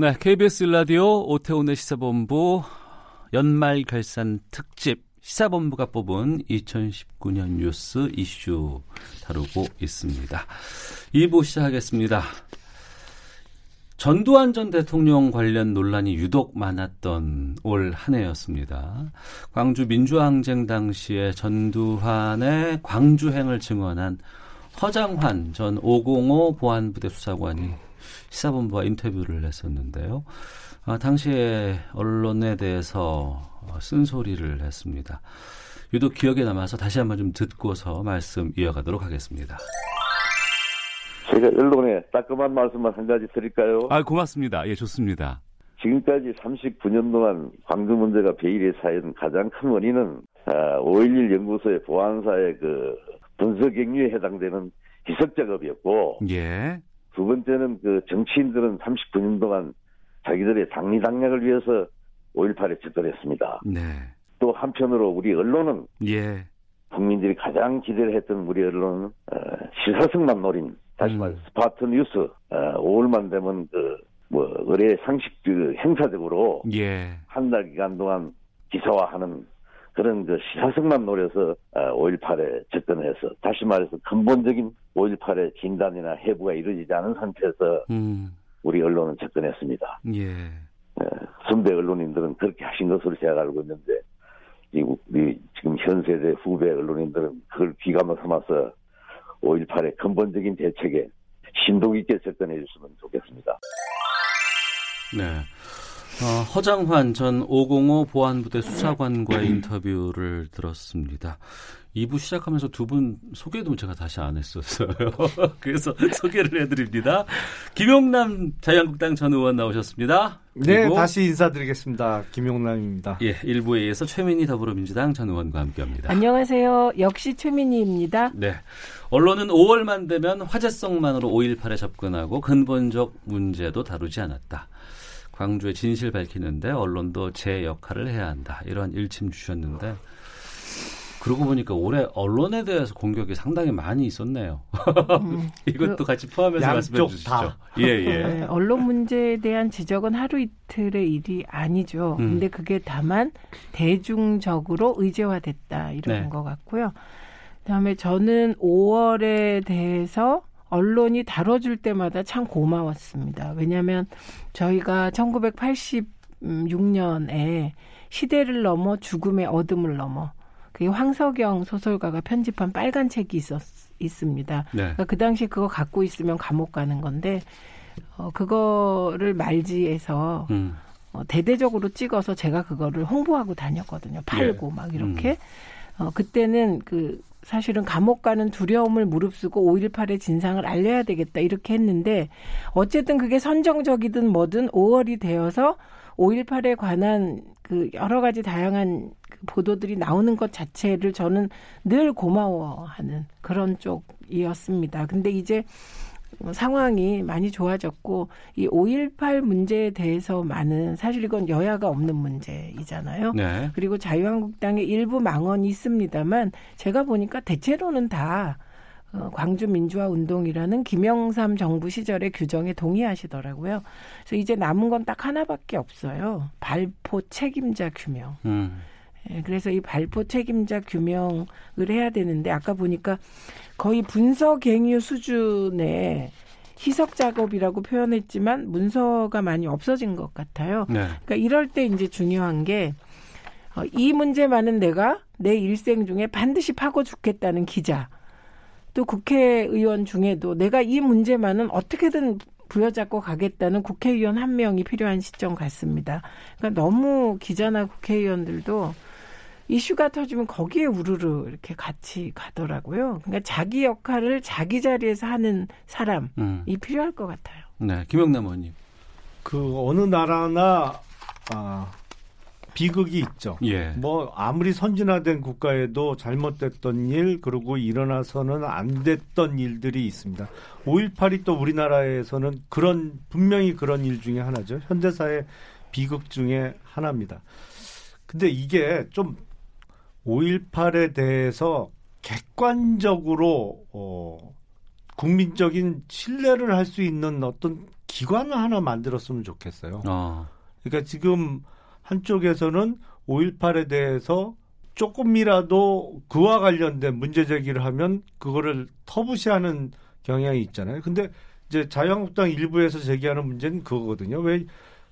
네, KBS 라디오 오태훈의 시사본부 연말 결산 특집 시사본부가 뽑은 2019년 뉴스 이슈 다루고 있습니다. 2부 시작하겠습니다. 전두환 전 대통령 관련 논란이 유독 많았던 올 한 해였습니다. 광주 민주항쟁 당시에 전두환의 광주행을 증언한 허장환 전 505 보안부대 수사관이 시사본부와 인터뷰를 했었는데요. 아, 당시에 언론에 대해서 쓴소리를 했습니다. 유독 기억에 남아서 다시 한번 좀 듣고서 말씀 이어가도록 하겠습니다. 제가 언론에 따끔한 말씀만 한 가지 드릴까요? 아, 고맙습니다. 예, 좋습니다. 지금까지 39년 동안 광주 문제가 베일에 쌓인 가장 큰 원인은 5.11 연구소의 보안사의 그 분석 격리에 해당되는 희석 작업이었고 예. 두 번째는 그 정치인들은 39년 동안 자기들의 당리당략을 위해서 5.18에 집결했습니다. 네. 또 한편으로 우리 언론은 예. 국민들이 가장 기대를 했던 우리 언론은 어, 시사성만 노린 다시 음. 말해 스폿 뉴스 어, 5월만 되면 그뭐 의뢰 상식 그 행사적으로 예. 한달 기간 동안 기사화하는 그런 그 시사성만 노려서 5.18에 접근해서 다시 말해서 근본적인 5.18의 진단이나 해부가 이루어지지 않은 상태에서 음. 우리 언론은 접근했습니다. 예. 에, 선배 언론인들은 그렇게 하신 것으로 제가 알고 있는데 이 우리 지금 현 세대 후배 언론인들은 그걸 귀감을 삼아서 5.18의 근본적인 대책에 심도 있게 접근해 주시면 좋겠습니다. 네. 어, 허장환 전 505 보안부대 수사관과의 인터뷰를 들었습니다. 2부 시작하면서 두 분 소개도 제가 다시 안 했었어요. 그래서 소개를 해드립니다. 김용남 자유한국당 전 의원 나오셨습니다. 네, 그리고 다시 인사드리겠습니다. 김용남입니다. 예, 1부에 이어서 최민희 더불어민주당 전 의원과 함께합니다. 안녕하세요. 역시 최민희입니다. 네. 언론은 5월만 되면 화제성만으로 5.18에 접근하고 근본적 문제도 다루지 않았다. 광주의 진실 밝히는데 언론도 제 역할을 해야 한다. 이런 일침 주셨는데 그러고 보니까 올해 언론에 대해서 공격이 상당히 많이 있었네요. 이것도 그 같이 포함해서 말씀해 주시죠. 다. 예, 예. 네, 언론 문제에 대한 지적은 하루 이틀의 일이 아니죠. 음. 근데 그게 다만 대중적으로 의제화됐다 이런 네. 것 같고요. 그다음에 저는 5월에 대해서 언론이 다뤄줄 때마다 참 고마웠습니다. 왜냐하면 저희가 1986년에 시대를 넘어 죽음의 어둠을 넘어 그게 황석영 소설가가 편집한 빨간 책이 있었 있습니다. 네. 그러니까 그 당시 그거 갖고 있으면 감옥 가는 건데 어, 그거를 말지에서 음. 어, 대대적으로 찍어서 제가 그거를 홍보하고 다녔거든요. 팔고 막 이렇게. 어, 그때는 그 사실은 감옥 가는 두려움을 무릅쓰고 5.18의 진상을 알려야 되겠다 이렇게 했는데 어쨌든 그게 선정적이든 뭐든 5월이 되어서 5.18에 관한 그 여러 가지 다양한 그 보도들이 나오는 것 자체를 저는 늘 고마워하는 그런 쪽이었습니다. 근데 이제 상황이 많이 좋아졌고 이 5.18 문제에 대해서만은 사실 이건 여야가 없는 문제이잖아요. 네. 그리고 자유한국당의 일부 망언이 있습니다만 제가 보니까 대체로는 다 어, 광주 민주화 운동이라는 김영삼 정부 시절의 규정에 동의하시더라고요. 그래서 이제 남은 건 딱 하나밖에 없어요. 발포 책임자 규명. 음. 예, 그래서 이 발포 책임자 규명을 해야 되는데 아까 보니까 거의 분서 갱유 수준의 희석 작업이라고 표현했지만 문서가 많이 없어진 것 같아요. 네. 그러니까 이럴 때 이제 중요한 게, 어, 이 문제만은 내가 내 일생 중에 반드시 파고 죽겠다는 기자, 또 국회의원 중에도 내가 이 문제만은 어떻게든 부여잡고 가겠다는 국회의원 한 명이 필요한 시점 같습니다. 그러니까 너무 기자나 국회의원들도 이슈가 터지면 거기에 우르르 이렇게 같이 가더라고요. 그러니까 자기 역할을 자기 자리에서 하는 사람이 음. 필요할 것 같아요. 네. 김영남 의원님. 그 어느 나라나 아, 비극이 있죠. 예. 뭐 아무리 선진화된 국가에도 잘못됐던 일 그리고 일어나서는 안 됐던 일들이 있습니다. 5.18이 또 우리나라에서는 그런 분명히 그런 일 중에 하나죠. 현대사의 비극 중에 하나입니다. 근데 이게 좀 5.18에 대해서 객관적으로 어, 국민적인 신뢰를 할 수 있는 어떤 기관을 하나 만들었으면 좋겠어요. 어. 그러니까 지금 한쪽에서는 5.18에 대해서 조금이라도 그와 관련된 문제 제기를 하면 그거를 터부시하는 경향이 있잖아요. 근데 이제 자유한국당 일부에서 제기하는 문제는 그거거든요. 왜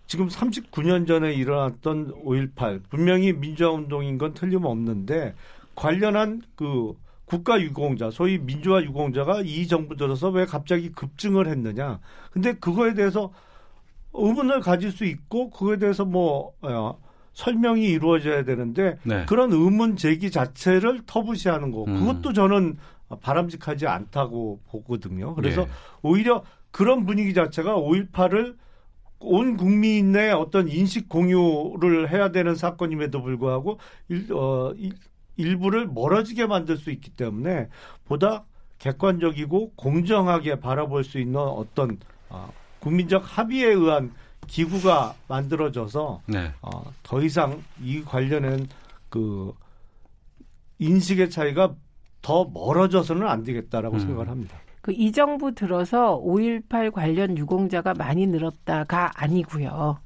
지금 39년 전에 일어났던 5.18 분명히 민주화 운동인 건 틀림없는데 관련한 그 국가 유공자, 소위 민주화 유공자가 이 정부 들어서 왜 갑자기 급증을 했느냐. 근데 그거에 대해서 의문을 가질 수 있고 그거에 대해서 뭐 어, 설명이 이루어져야 되는데 네. 그런 의문 제기 자체를 터부시하는 거 음. 그것도 저는 바람직하지 않다고 보거든요. 그래서 예. 오히려 그런 분위기 자체가 5.18을 온 국민의 어떤 인식 공유를 해야 되는 사건임에도 불구하고 일, 어, 일, 일부를 멀어지게 만들 수 있기 때문에 보다 객관적이고 공정하게 바라볼 수 있는 어떤 어, 국민적 합의에 의한 기구가 만들어져서 네. 어, 더 이상 이 관련된 그 인식의 차이가 더 멀어져서는 안 되겠다라고 음. 생각을 합니다. 그 이 정부 들어서 5.18 관련 유공자가 많이 늘었다가 아니고요.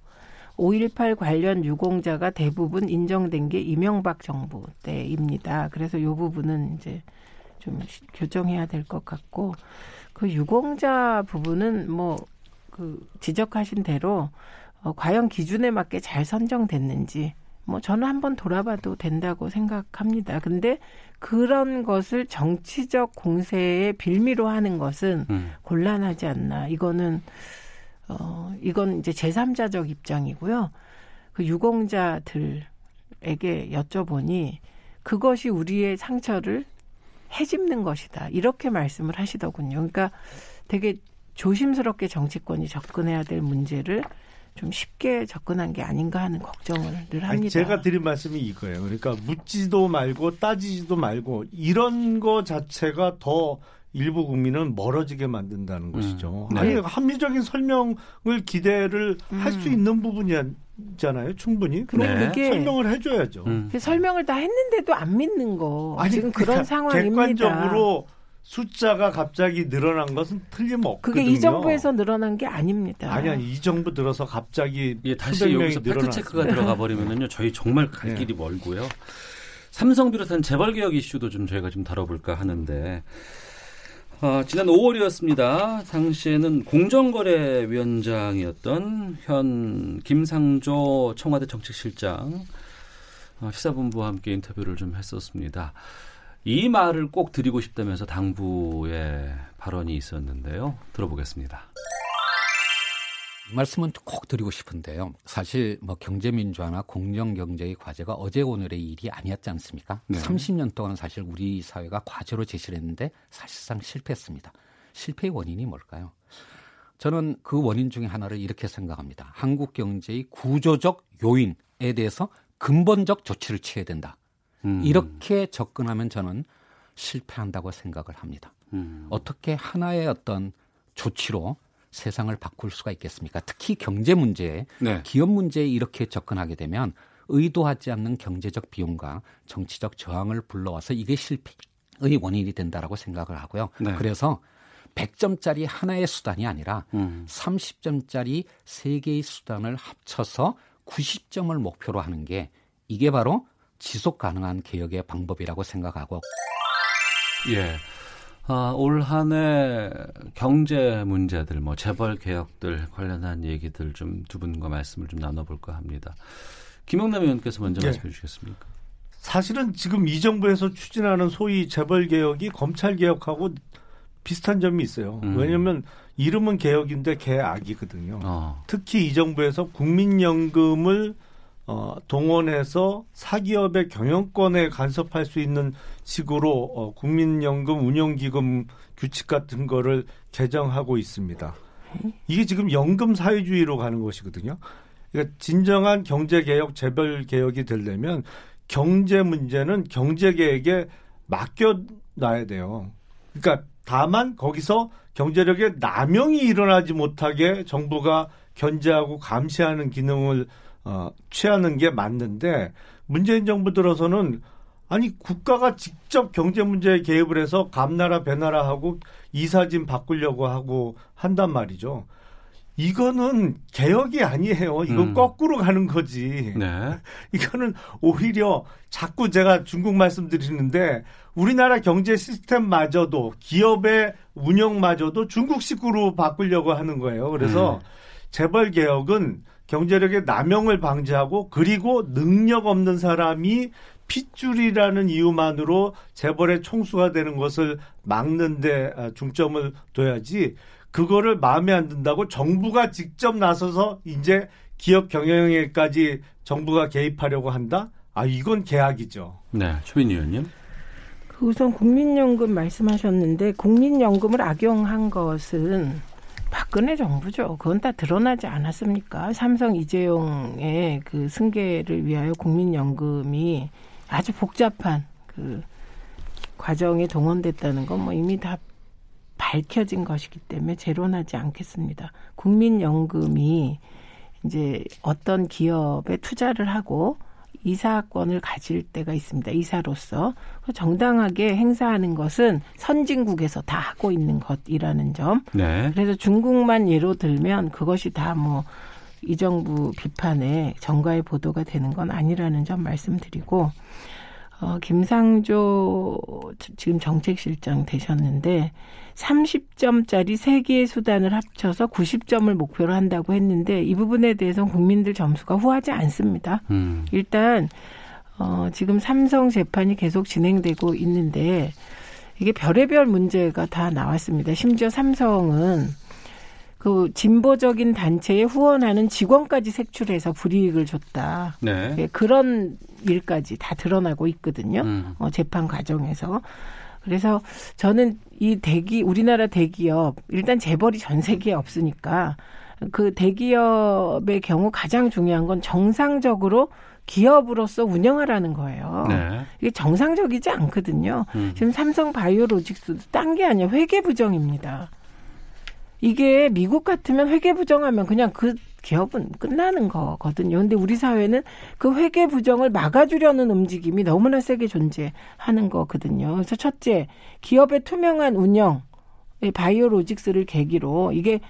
5.18 관련 유공자가 대부분 인정된 게 이명박 정부 때입니다. 그래서 이 부분은 이제 좀 시- 교정해야 될 것 같고 그 유공자 부분은 뭐 그 지적하신 대로 어, 과연 기준에 맞게 잘 선정됐는지 뭐 저는 한번 돌아봐도 된다고 생각합니다. 근데 그런 것을 정치적 공세의 빌미로 하는 것은 음. 곤란하지 않나. 이거는 어 이건 이제 제3자적 입장이고요. 그 유공자들에게 여쭤보니 그것이 우리의 상처를 해집는 것이다. 이렇게 말씀을 하시더군요. 그러니까 되게 조심스럽게 정치권이 접근해야 될 문제를 좀 쉽게 접근한 게 아닌가 하는 걱정을 늘 합니다. 아니, 제가 드린 말씀이 이거예요. 그러니까 묻지도 말고 따지지도 말고 이런 거 자체가 더 일부 국민은 멀어지게 만든다는 것이죠. 네. 아니 합리적인 설명을 기대를 할수 음. 있는 부분이잖아요. 충분히. 그럼 네. 설명을 해줘야죠. 음. 그 설명을 다 했는데도 안 믿는 거. 지금 그런 그러니까 상황입니다. 객관적으로 숫자가 갑자기 늘어난 것은 틀림없거든요. 그게 이 정부에서 늘어난 게 아닙니다. 아니 아니 이 정부 들어서 갑자기 예, 다시 여기서 팩트. 체크가 들어가 버리면은요, 저희 정말 갈 네. 길이 멀고요. 삼성 비롯한 재벌 개혁 이슈도 좀 저희가 좀 다뤄볼까 하는데, 어, 지난 5월이었습니다. 당시에는 공정거래위원장이었던 현 김상조 청와대 정책실장 어, 시사본부와 함께 인터뷰를 좀 했었습니다. 이 말을 꼭 드리고 싶다면서 당부의 발언이 있었는데요. 들어보겠습니다. 이 말씀은 꼭 드리고 싶은데요. 사실 뭐 경제민주화나 공정경제의 과제가 어제 오늘의 일이 아니었지 않습니까? 네. 30년 동안 사실 우리 사회가 과제로 제시를 했는데 사실상 실패했습니다. 실패의 원인이 뭘까요? 저는 그 원인 중에 하나를 이렇게 생각합니다. 한국 경제의 구조적 요인에 대해서 근본적 조치를 취해야 된다. 음, 이렇게 접근하면 저는 실패한다고 생각을 합니다. 음, 어떻게 하나의 어떤 조치로 세상을 바꿀 수가 있겠습니까? 특히 경제 문제에 네. 기업 문제에 이렇게 접근하게 되면 의도하지 않는 경제적 비용과 정치적 저항을 불러와서 이게 실패의 원인이 된다라고 생각을 하고요. 네. 그래서 100점짜리 하나의 수단이 아니라 음. 30점짜리 세 개의 수단을 합쳐서 90점을 목표로 하는 게 이게 바로 지속 가능한 개혁의 방법이라고 생각하고 예. 아, 올 한 해 경제 문제들, 뭐 재벌 개혁들 관련한 얘기들 좀 두 분과 말씀을 좀 나눠볼까 합니다. 김영남 의원께서 먼저 예. 말씀해 주시겠습니까? 사실은 지금 이 정부에서 추진하는 소위 재벌 개혁이 검찰 개혁하고 비슷한 점이 있어요. 음. 왜냐하면 이름은 개혁인데 개악이거든요. 어, 특히 이 정부에서 국민연금을 어, 동원해서 사기업의 경영권에 간섭할 수 있는 식으로 어, 국민연금 운용기금 규칙 같은 거를 개정하고 있습니다. 이게 지금 연금 사회주의로 가는 것이거든요. 그러니까 진정한 경제 개혁, 재벌 개혁이 되려면 경제 문제는 경제 개혁에 맡겨 놔야 돼요. 그러니까 다만 거기서 경제력의 남용이 일어나지 못하게 정부가 견제하고 감시하는 기능을 어, 취하는 게 맞는데 문재인 정부 들어서는 아니 국가가 직접 경제 문제에 개입을 해서 감나라 배나라 하고 이사진 바꾸려고 하고 한단 말이죠. 이거는 개혁이 아니에요. 이거 음. 거꾸로 가는 거지. 네. 이거는 오히려 자꾸 제가 중국 말씀드리는데 우리나라 경제 시스템마저도 기업의 운영마저도 중국식으로 바꾸려고 하는 거예요. 그래서 음. 재벌 개혁은 경제력의 남용을 방지하고 그리고 능력 없는 사람이 핏줄이라는 이유만으로 재벌의 총수가 되는 것을 막는데 아, 중점을 둬야지 그거를 마음에 안 든다고 정부가 직접 나서서 이제 기업 경영에까지 정부가 개입하려고 한다? 아 이건 계약이죠. 네. 최민희 의원님. 그 우선 국민연금 말씀하셨는데 국민연금을 악용한 것은 박근혜 정부죠. 그건 다 드러나지 않았습니까? 삼성 이재용의 그 승계를 위하여 국민연금이 아주 복잡한 그 과정에 동원됐다는 건 뭐 이미 다 밝혀진 것이기 때문에 재론하지 않겠습니다. 국민연금이 이제 어떤 기업에 투자를 하고 이사권을 가질 때가 있습니다. 이사로서 정당하게 행사하는 것은 선진국에서 다 하고 있는 것이라는 점. 네. 그래서 중국만 예로 들면 그것이 다 뭐 이 정부 비판에 정가의 보도가 되는 건 아니라는 점 말씀드리고 어, 김상조 지금 정책실장 되셨는데 30점짜리 세 개의 수단을 합쳐서 90점을 목표로 한다고 했는데 이 부분에 대해서는 국민들 점수가 후하지 않습니다. 음. 일단 어, 지금 삼성 재판이 계속 진행되고 있는데 이게 별의별 문제가 다 나왔습니다. 심지어 삼성은 그 진보적인 단체에 후원하는 직원까지 색출해서 불이익을 줬다. 네. 예, 그런 일까지 다 드러나고 있거든요. 음. 어, 재판 과정에서. 그래서 저는 이 대기 우리나라 대기업 일단 재벌이 전 세계에 없으니까 그 대기업의 경우 가장 중요한 건 정상적으로 기업으로서 운영하라는 거예요. 네. 이게 정상적이지 않거든요. 음. 지금 삼성 바이오로직스도 딴 게 아니라 회계 부정입니다. 이게 미국 같으면 회계 부정하면 그냥 그 기업은 끝나는 거거든요. 근데 우리 사회는 그 회계 부정을 막아주려는 움직임이 너무나 세게 존재하는 거거든요. 그래서 첫째, 기업의 투명한 운영, 바이오로직스를 계기로 이게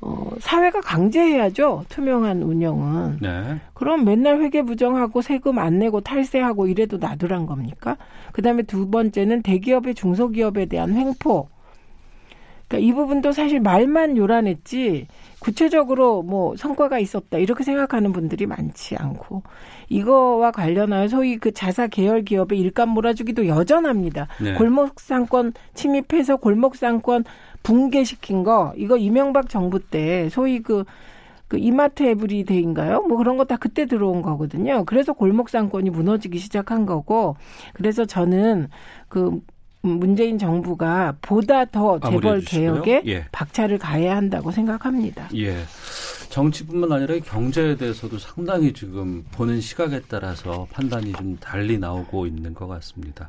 어, 사회가 강제해야죠. 투명한 운영은. 네. 그럼 맨날 회계 부정하고 세금 안 내고 탈세하고 이래도 나들한 겁니까? 그다음에 두 번째는 대기업의 중소기업에 대한 횡포. 그러니까 이 부분도 사실 말만 요란했지 구체적으로 뭐 성과가 있었다 이렇게 생각하는 분들이 많지 않고 이거와 관련하여 소위 그 자사 계열 기업의 일감 몰아주기도 여전합니다. 네. 골목 상권 침입해서 골목 상권 붕괴시킨 거 이거 이명박 정부 때 소위 그, 그 이마트 에브리데이인가요? 뭐 그런 거 다 그때 들어온 거거든요. 그래서 골목 상권이 무너지기 시작한 거고 그래서 저는 그 문재인 정부가 보다 더 재벌. 개혁에 예. 박차를 가해야 한다고 생각합니다. 예. 정치뿐만 아니라 경제에 대해서도 상당히 지금 보는 시각에 따라서 판단이 좀 달리 나오고 있는 것 같습니다.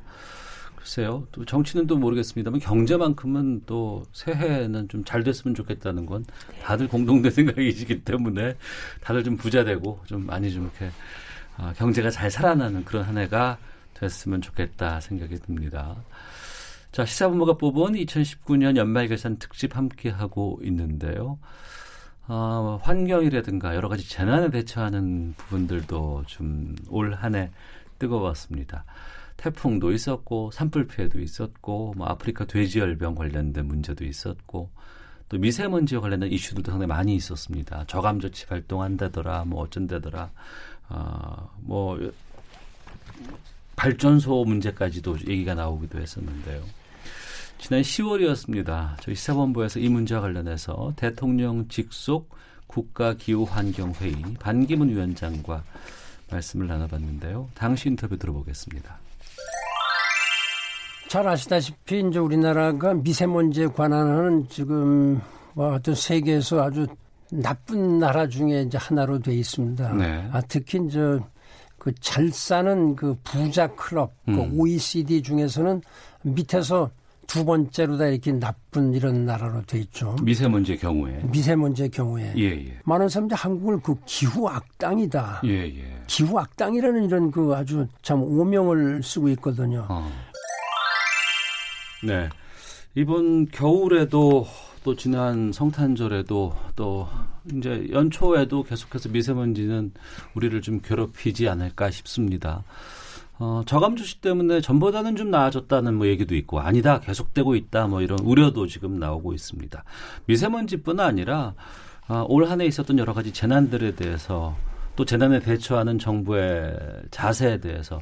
글쎄요. 또 정치는 또 모르겠습니다만 경제만큼은 또 새해에는 좀 잘 됐으면 좋겠다는 건 다들 공동된 생각이시기 때문에 다들 좀 부자 되고 좀 많이 좀 이렇게 아, 경제가 잘 살아나는 그런 한 해가 됐으면 좋겠다 생각이 듭니다. 자, 시사본부가 뽑은 2019년 연말 결산 특집 함께 하고 있는데요. 어, 환경이라든가 여러 가지 재난에 대처하는 부분들도 좀 올 한 해 뜨거웠습니다. 태풍도 있었고 산불 피해도 있었고 뭐 아프리카 돼지열병 관련된 문제도 있었고 또 미세먼지와 관련된 이슈들도 상당히 많이 있었습니다. 저감 조치 발동한다더라 뭐 어쩐다더라 어뭐 발전소 문제까지도 얘기가 나오기도 했었는데요. 지난 10월이었습니다. 저희 시사본부에서 이 문제와 관련해서 대통령 직속 국가기후환경회의 반기문 위원장과 말씀을 나눠봤는데요. 당시 인터뷰 들어보겠습니다. 잘 아시다시피 이제 우리나라가 미세먼지에 관한 지금 뭐 하여튼 세계에서 아주 나쁜 나라 중에 이제 하나로 돼 있습니다. 네. 아, 특히 이제 그 잘 사는 그 부자 클럽, 그 음. OECD 중에서는 밑에서 두 번째로 다 이렇게 나쁜 이런 나라로 돼 있죠. 미세먼지의 경우에. 미세먼지의 경우에 예, 예. 많은 사람들이 한국을 그 기후 악당이다. 예, 예. 기후 악당이라는 이런 그 아주 참 오명을 쓰고 있거든요. 어. 네. 이번 겨울에도 또 지난 성탄절에도 또 이제 연초에도 계속해서 미세먼지는 우리를 좀 괴롭히지 않을까 싶습니다. 어, 저감 주시 때문에 전보다는 좀 나아졌다는 뭐 얘기도 있고 아니다 계속되고 있다 뭐 이런 우려도 지금 나오고 있습니다. 미세먼지뿐 아니라 아, 올 한해 있었던 여러 가지 재난들에 대해서 또 재난에 대처하는 정부의 자세에 대해서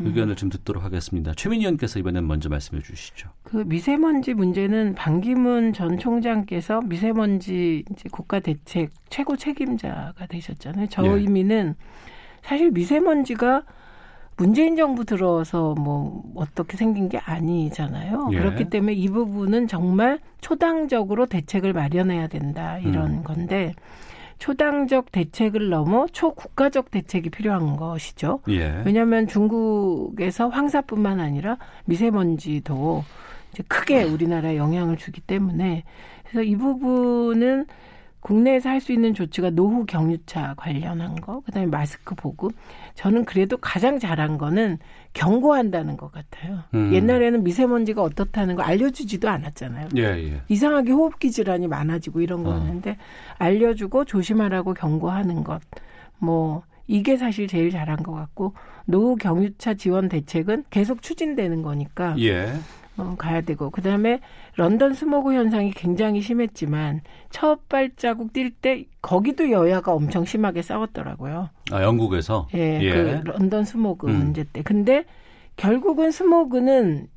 의견을 좀 듣도록 하겠습니다. 최민희 의원께서 이번엔 먼저 말씀해 주시죠. 그 미세먼지 문제는 반기문 전 총장께서 미세먼지 이제 국가 대책 최고 책임자가 되셨잖아요. 저 예. 의미는 사실 미세먼지가 문재인 정부 들어서 뭐 어떻게 생긴 게 아니잖아요. 예. 그렇기 때문에 이 부분은 정말 초당적으로 대책을 마련해야 된다 이런 음. 건데 초당적 대책을 넘어 초국가적 대책이 필요한 것이죠. 예. 왜냐하면 중국에서 황사뿐만 아니라 미세먼지도 이제 크게 우리나라에 영향을 주기 때문에 그래서 이 부분은 국내에서 할 수 있는 조치가 노후 경유차 관련한 거, 그다음에 마스크 보급. 저는 그래도 가장 잘한 거는 경고한다는 것 같아요. 음. 옛날에는 미세먼지가 어떻다는 거 알려주지도 않았잖아요. 예, 예. 이상하게 호흡기 질환이 많아지고 이런 어. 거였는데 알려주고 조심하라고 경고하는 것. 뭐 이게 사실 제일 잘한 것 같고 노후 경유차 지원 대책은 계속 추진되는 거니까 예. 어, 가야 되고 그 다음에 런던 스모그 현상이 굉장히 심했지만 첫 발자국 뛸 때 거기도 여야가 엄청 심하게 싸웠더라고요. 아, 영국에서. 예, 예. 그 런던 스모그 음. 문제 때. 근데 결국은 스모그는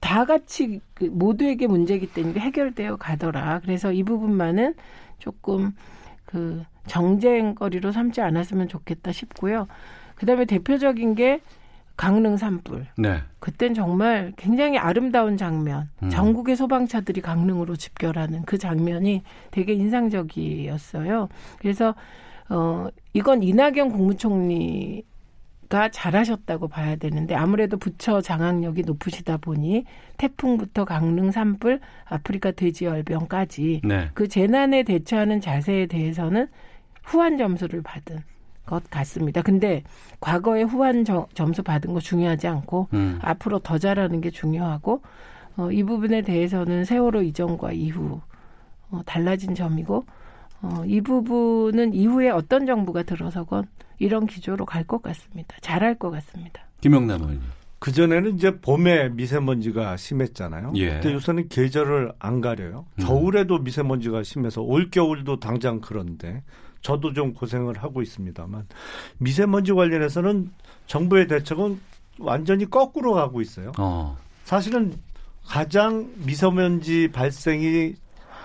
다 같이 그 모두에게 문제이기 때문에 해결되어 가더라. 그래서 이 부분만은 조금 그 정쟁거리로 삼지 않았으면 좋겠다 싶고요. 그다음에 대표적인 게 강릉 산불. 네. 그땐 정말 굉장히 아름다운 장면. 음. 전국의 소방차들이 강릉으로 집결하는 그 장면이 되게 인상적이었어요. 그래서 어 이건 이낙연 국무총리 가 잘하셨다고 봐야 되는데 아무래도 부처 장악력이 높으시다 보니 태풍부터 강릉 산불, 아프리카 돼지열병까지 네. 그 재난에 대처하는 자세에 대해서는 후한 점수를 받은 것 같습니다. 근데 과거에 후한 저- 점수 받은 거 중요하지 않고 음. 앞으로 더 잘하는 게 중요하고 어, 이 부분에 대해서는 세월호 이전과 이후 어, 달라진 점이고 어, 이 부분은 이후에 어떤 정부가 들어서건 이런 기조로 갈 것 같습니다. 잘할 것 같습니다. 김영남 의원님. 그 전에는 이제 봄에 미세먼지가 심했잖아요. 예. 근데 요새는 계절을 안 가려요. 음. 겨울에도 미세먼지가 심해서 올 겨울도 당장 그런데 저도 좀 고생을 하고 있습니다만 미세먼지 관련해서는 정부의 대책은 완전히 거꾸로 가고 있어요. 어. 사실은 가장 미세먼지 발생이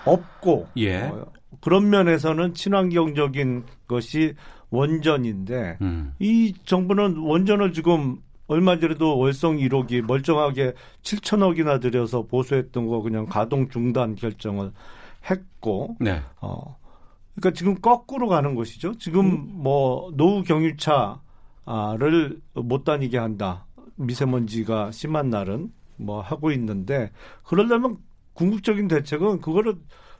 없고 예. 어, 그런 면에서는 친환경적인 것이 원전인데 음. 이 정부는 원전을 지금 얼마 전에도 월성 1호기 멀쩡하게 7천억이나 들여서 보수했던 거 그냥 가동 중단 결정을 했고 네. 어 그러니까 지금 거꾸로 가는 것이죠. 지금 뭐 노후 경유차를 못 다니게 한다. 미세먼지가 심한 날은 뭐 하고 있는데 그러려면 궁극적인 대책은 그거를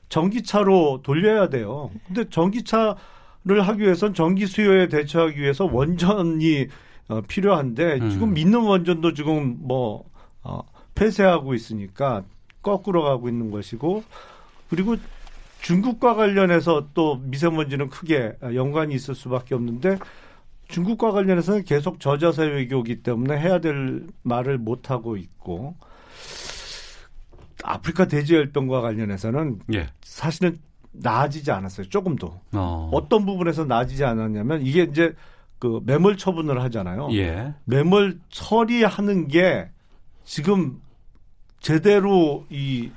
전기차로 돌려야 돼요. 근데 전기차를 하기 위해선 전기 수요에 대처하기 위해서 원전이 어, 필요한데 음. 지금 있는 원전도 지금 뭐 어, 폐쇄하고 있으니까 거꾸로 가고 있는 것이고 그리고 중국과 관련해서 또 미세먼지는 크게 연관이 있을 수밖에 없는데 중국과 관련해서는 계속 저자세 외교이기 때문에 해야 될 말을 못 하고 있고 아프리카 돼지열병과 관련해서는 예. 사실은 나아지지 않았어요. 조금도. 어. 어떤 부분에서 나아지지 않았냐면 이게 이제 그 매몰 처분을 하잖아요. 예. 매몰 처리하는 게 지금 제대로 이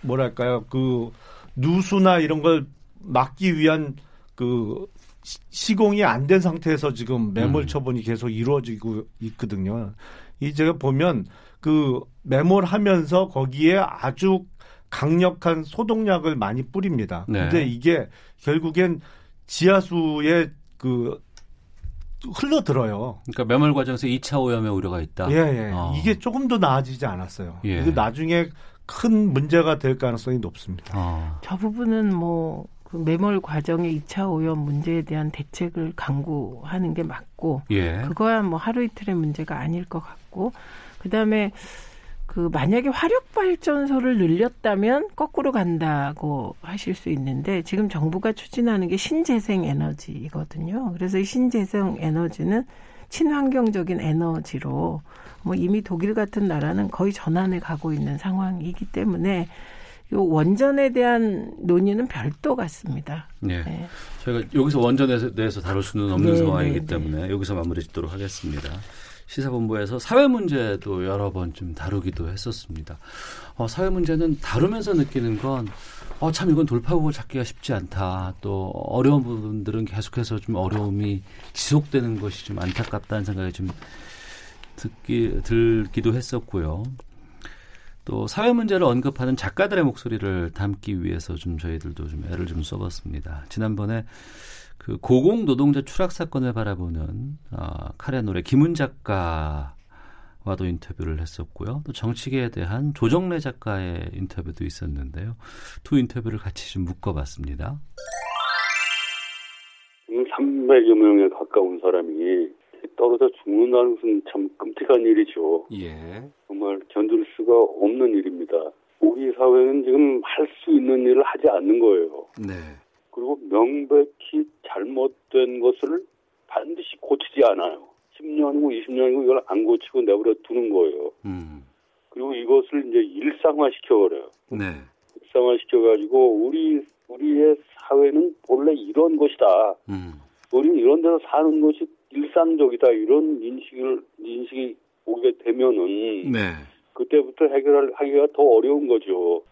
뭐랄까요 그 누수나 이런 걸 막기 위한 그 시- 시공이 안 된 상태에서 지금 매몰 음. 처분이 계속 이루어지고 있거든요. 이 제가 보면 그 매몰하면서 거기에 아주 강력한 소독약을 많이 뿌립니다. 네. 근데 이게 결국엔 지하수에 그 흘러들어요. 그러니까 매몰 과정에서 2차 오염의 우려가 있다. 예, 예. 어. 이게 조금 더 나아지지 않았어요. 예. 나중에 큰 문제가 될 가능성이 높습니다. 어. 저 부분은 뭐, 그 매몰 과정의 2차 오염 문제에 대한 대책을 강구하는 게 맞고, 예. 그거야 뭐 하루 이틀의 문제가 아닐 것 같고, 그 다음에 그 만약에 화력 발전소를 늘렸다면 거꾸로 간다고 하실 수 있는데 지금 정부가 추진하는 게 신재생 에너지거든요. 그래서 이 신재생 에너지는 친환경적인 에너지로 뭐 이미 독일 같은 나라는 거의 전환해 가고 있는 상황이기 때문에 요 원전에 대한 논의는 별도 같습니다. 예. 네. 저희가 여기서 원전에 대해서 다룰 수는 없는 네, 상황이기 네, 때문에 여기서 마무리 짓도록 하겠습니다. 시사본부에서 사회 문제도 여러 번 좀 다루기도 했었습니다. 어, 사회 문제는 다루면서 느끼는 건, 어, 참 이건 돌파구를 찾기가 쉽지 않다. 또 어려운 부분들은 계속해서 좀 어려움이 지속되는 것이 좀 안타깝다는 생각이 좀 듣기, 들기도 했었고요. 또 사회 문제를 언급하는 작가들의 목소리를 담기 위해서 좀 저희들도 좀 애를 좀 써봤습니다. 지난번에 그 고공 노동자 추락 사건을 바라보는 어, 칼의 노래 김은 작가와도 인터뷰를 했었고요. 또 정치계에 대한 조정래 작가의 인터뷰도 있었는데요. 두 인터뷰를 같이 좀 묶어봤습니다. 300여 명에 가까운 사람이 떨어져 죽는다는 것은 참 끔찍한 일이죠. 예. 정말 견딜 수가 없는 일입니다. 우리 사회는 지금 할 수 있는 일을 하지 않는 거예요. 네. 그리고 명백히 잘못된 것을 반드시 고치지 않아요. 10년이고 20년이고 이걸 안 고치고 내버려 두는 거예요. 음. 그리고 이것을 이제 일상화 시켜버려요. 네. 일상화 시켜가지고 우리 우리의 사회는 본래 이런 것이다. 음. 우리는 이런 데서 사는 것이 일상적이다. 이런 인식을 인식이 오게 되면은 네. 그때부터 해결을 하기가 더 어려운 거죠.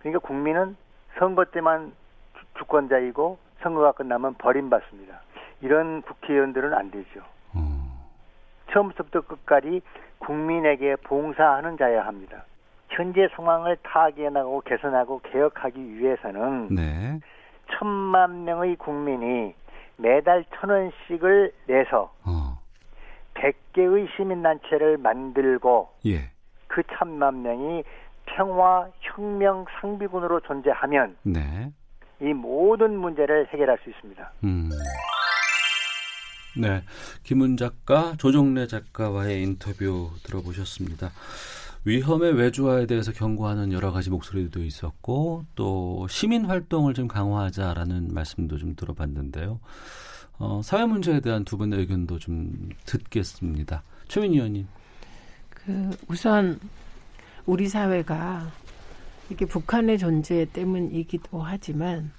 그러니까 국민은 선거 때만 주- 주권자이고 선거가 끝나면 버림받습니다. 이런 국회의원들은 안 되죠. 음. 처음부터 끝까지 국민에게 봉사하는 자여야 합니다. 현재 상황을 타개나가고 개선하고 개혁하기 위해서는 네. 천만 명의 국민이 매달 천 원씩을 내서 어. 100개의 시민단체를 만들고 예. 그 천만 명이 평화 혁명 상비군으로 존재하면 네. 이 모든 문제를 해결할 수 있습니다. 음. 네. 김은 작가, 조정래 작가와의 인터뷰 들어보셨습니다. 위험의 외주화에 대해서 경고하는 여러 가지 목소리도 있었고, 또 시민 활동을 좀 강화하자라는 말씀도 좀 들어봤는데요. 어, 사회 문제에 대한 두 분의 의견도 좀 듣겠습니다. 최민 의원님. 그 우선 우리 사회가 이게 북한의 존재 때문이기도 하지만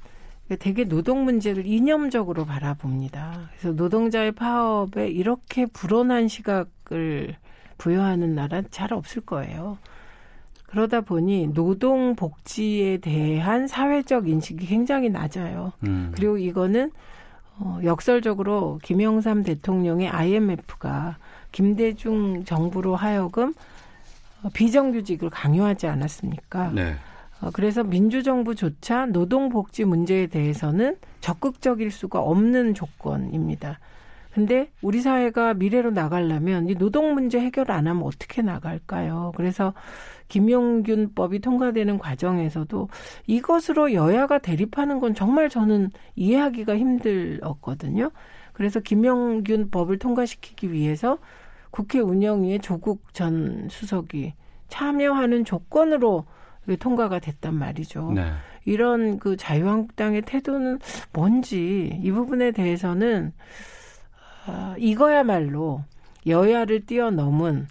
되게 노동 문제를 이념적으로 바라봅니다. 그래서 노동자의 파업에 이렇게 불온한 시각을 부여하는 나라는 잘 없을 거예요. 그러다 보니 노동 복지에 대한 사회적 인식이 굉장히 낮아요. 음. 그리고 이거는 어, 역설적으로 김영삼 대통령의 IMF가 김대중 정부로 하여금 어, 비정규직을 강요하지 않았습니까? 네. 어, 그래서 민주정부조차 노동복지 문제에 대해서는 적극적일 수가 없는 조건입니다. 근데 우리 사회가 미래로 나가려면 이 노동 문제 해결 안 하면 어떻게 나갈까요? 그래서 김용균법이 통과되는 과정에서도 이것으로 여야가 대립하는 건 정말 저는 이해하기가 힘들었거든요. 그래서 김용균법을 통과시키기 위해서 국회 운영위에 조국 전 수석이 참여하는 조건으로 통과가 됐단 말이죠. 네. 이런 그 자유한국당의 태도는 뭔지 이 부분에 대해서는 아, 이거야말로 여야를 뛰어넘은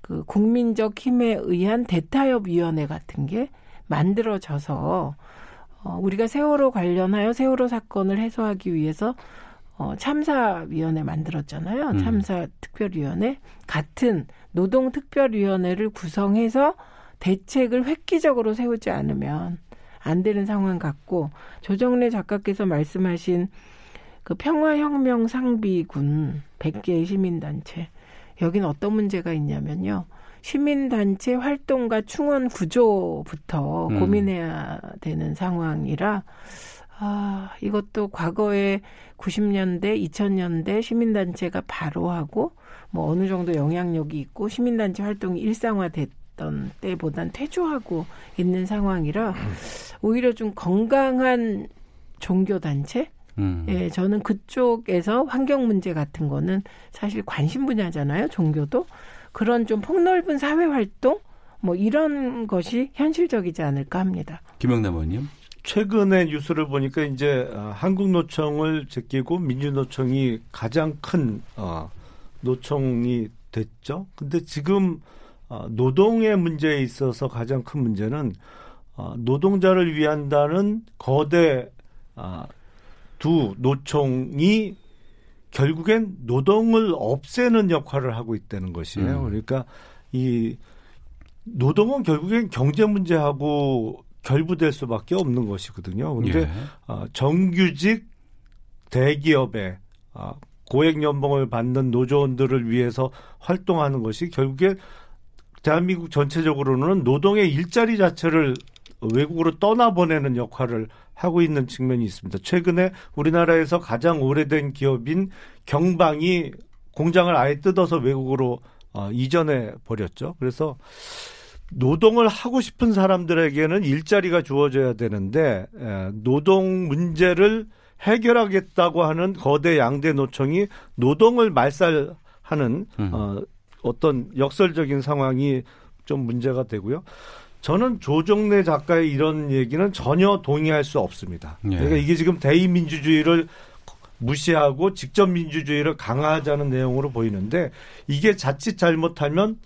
그 국민적 힘에 의한 대타협 위원회 같은 게 만들어져서 어, 우리가 세월호 관련하여 세월호 사건을 해소하기 위해서 어, 참사위원회 만들었잖아요. 음. 참사특별위원회 같은 노동특별위원회를 구성해서 대책을 획기적으로 세우지 않으면 안 되는 상황 같고 조정래 작가께서 말씀하신 그 평화혁명 상비군 100개의 시민단체 여긴 어떤 문제가 있냐면요. 시민단체 활동과 충원 구조부터 음. 고민해야 되는 상황이라 아, 이것도 과거에 90년대, 2000년대 시민단체가 바로 하고 뭐 어느 정도 영향력이 있고 시민단체 활동이 일상화됐던 때보단 퇴조하고 있는 상황이라 오히려 좀 건강한 종교 단체? 음. 예, 저는 그쪽에서 환경 문제 같은 거는 사실 관심 분야잖아요, 종교도. 그런 좀 폭넓은 사회 활동? 뭐 이런 것이 현실적이지 않을까 합니다. 김영남 의원님. 최근에 뉴스를 보니까 이제 어, 한국노총을 제끼고 민주노총이 가장 큰 어, 노총이 됐죠. 근데 지금 어, 노동의 문제에 있어서 가장 큰 문제는 어, 노동자를 위한다는 거대 아, 두 노총이 결국엔 노동을 없애는 역할을 하고 있다는 것이에요. 음. 그러니까 이 노동은 결국엔 경제 문제하고 결부될 수밖에 없는 것이거든요. 그런데 예. 어, 정규직 대기업의 어, 고액 연봉을 받는 노조원들을 위해서 활동하는 것이 결국에 대한민국 전체적으로는 노동의 일자리 자체를 외국으로 떠나보내는 역할을 하고 있는 측면이 있습니다. 최근에 우리나라에서 가장 오래된 기업인 경방이 공장을 아예 뜯어서 외국으로 어, 이전해 버렸죠. 그래서 노동을 하고 싶은 사람들에게는 일자리가 주어져야 되는데 에, 노동 문제를 해결하겠다고 하는 거대 양대 노총이 노동을 말살하는 음. 어, 어떤 역설적인 상황이 좀 문제가 되고요. 저는 조정래 작가의 이런 얘기는 전혀 동의할 수 없습니다. 예. 그러니까 이게 지금 대의민주주의를 무시하고 직접 민주주의를 강화하자는 내용으로 보이는데 이게 자칫 잘못하면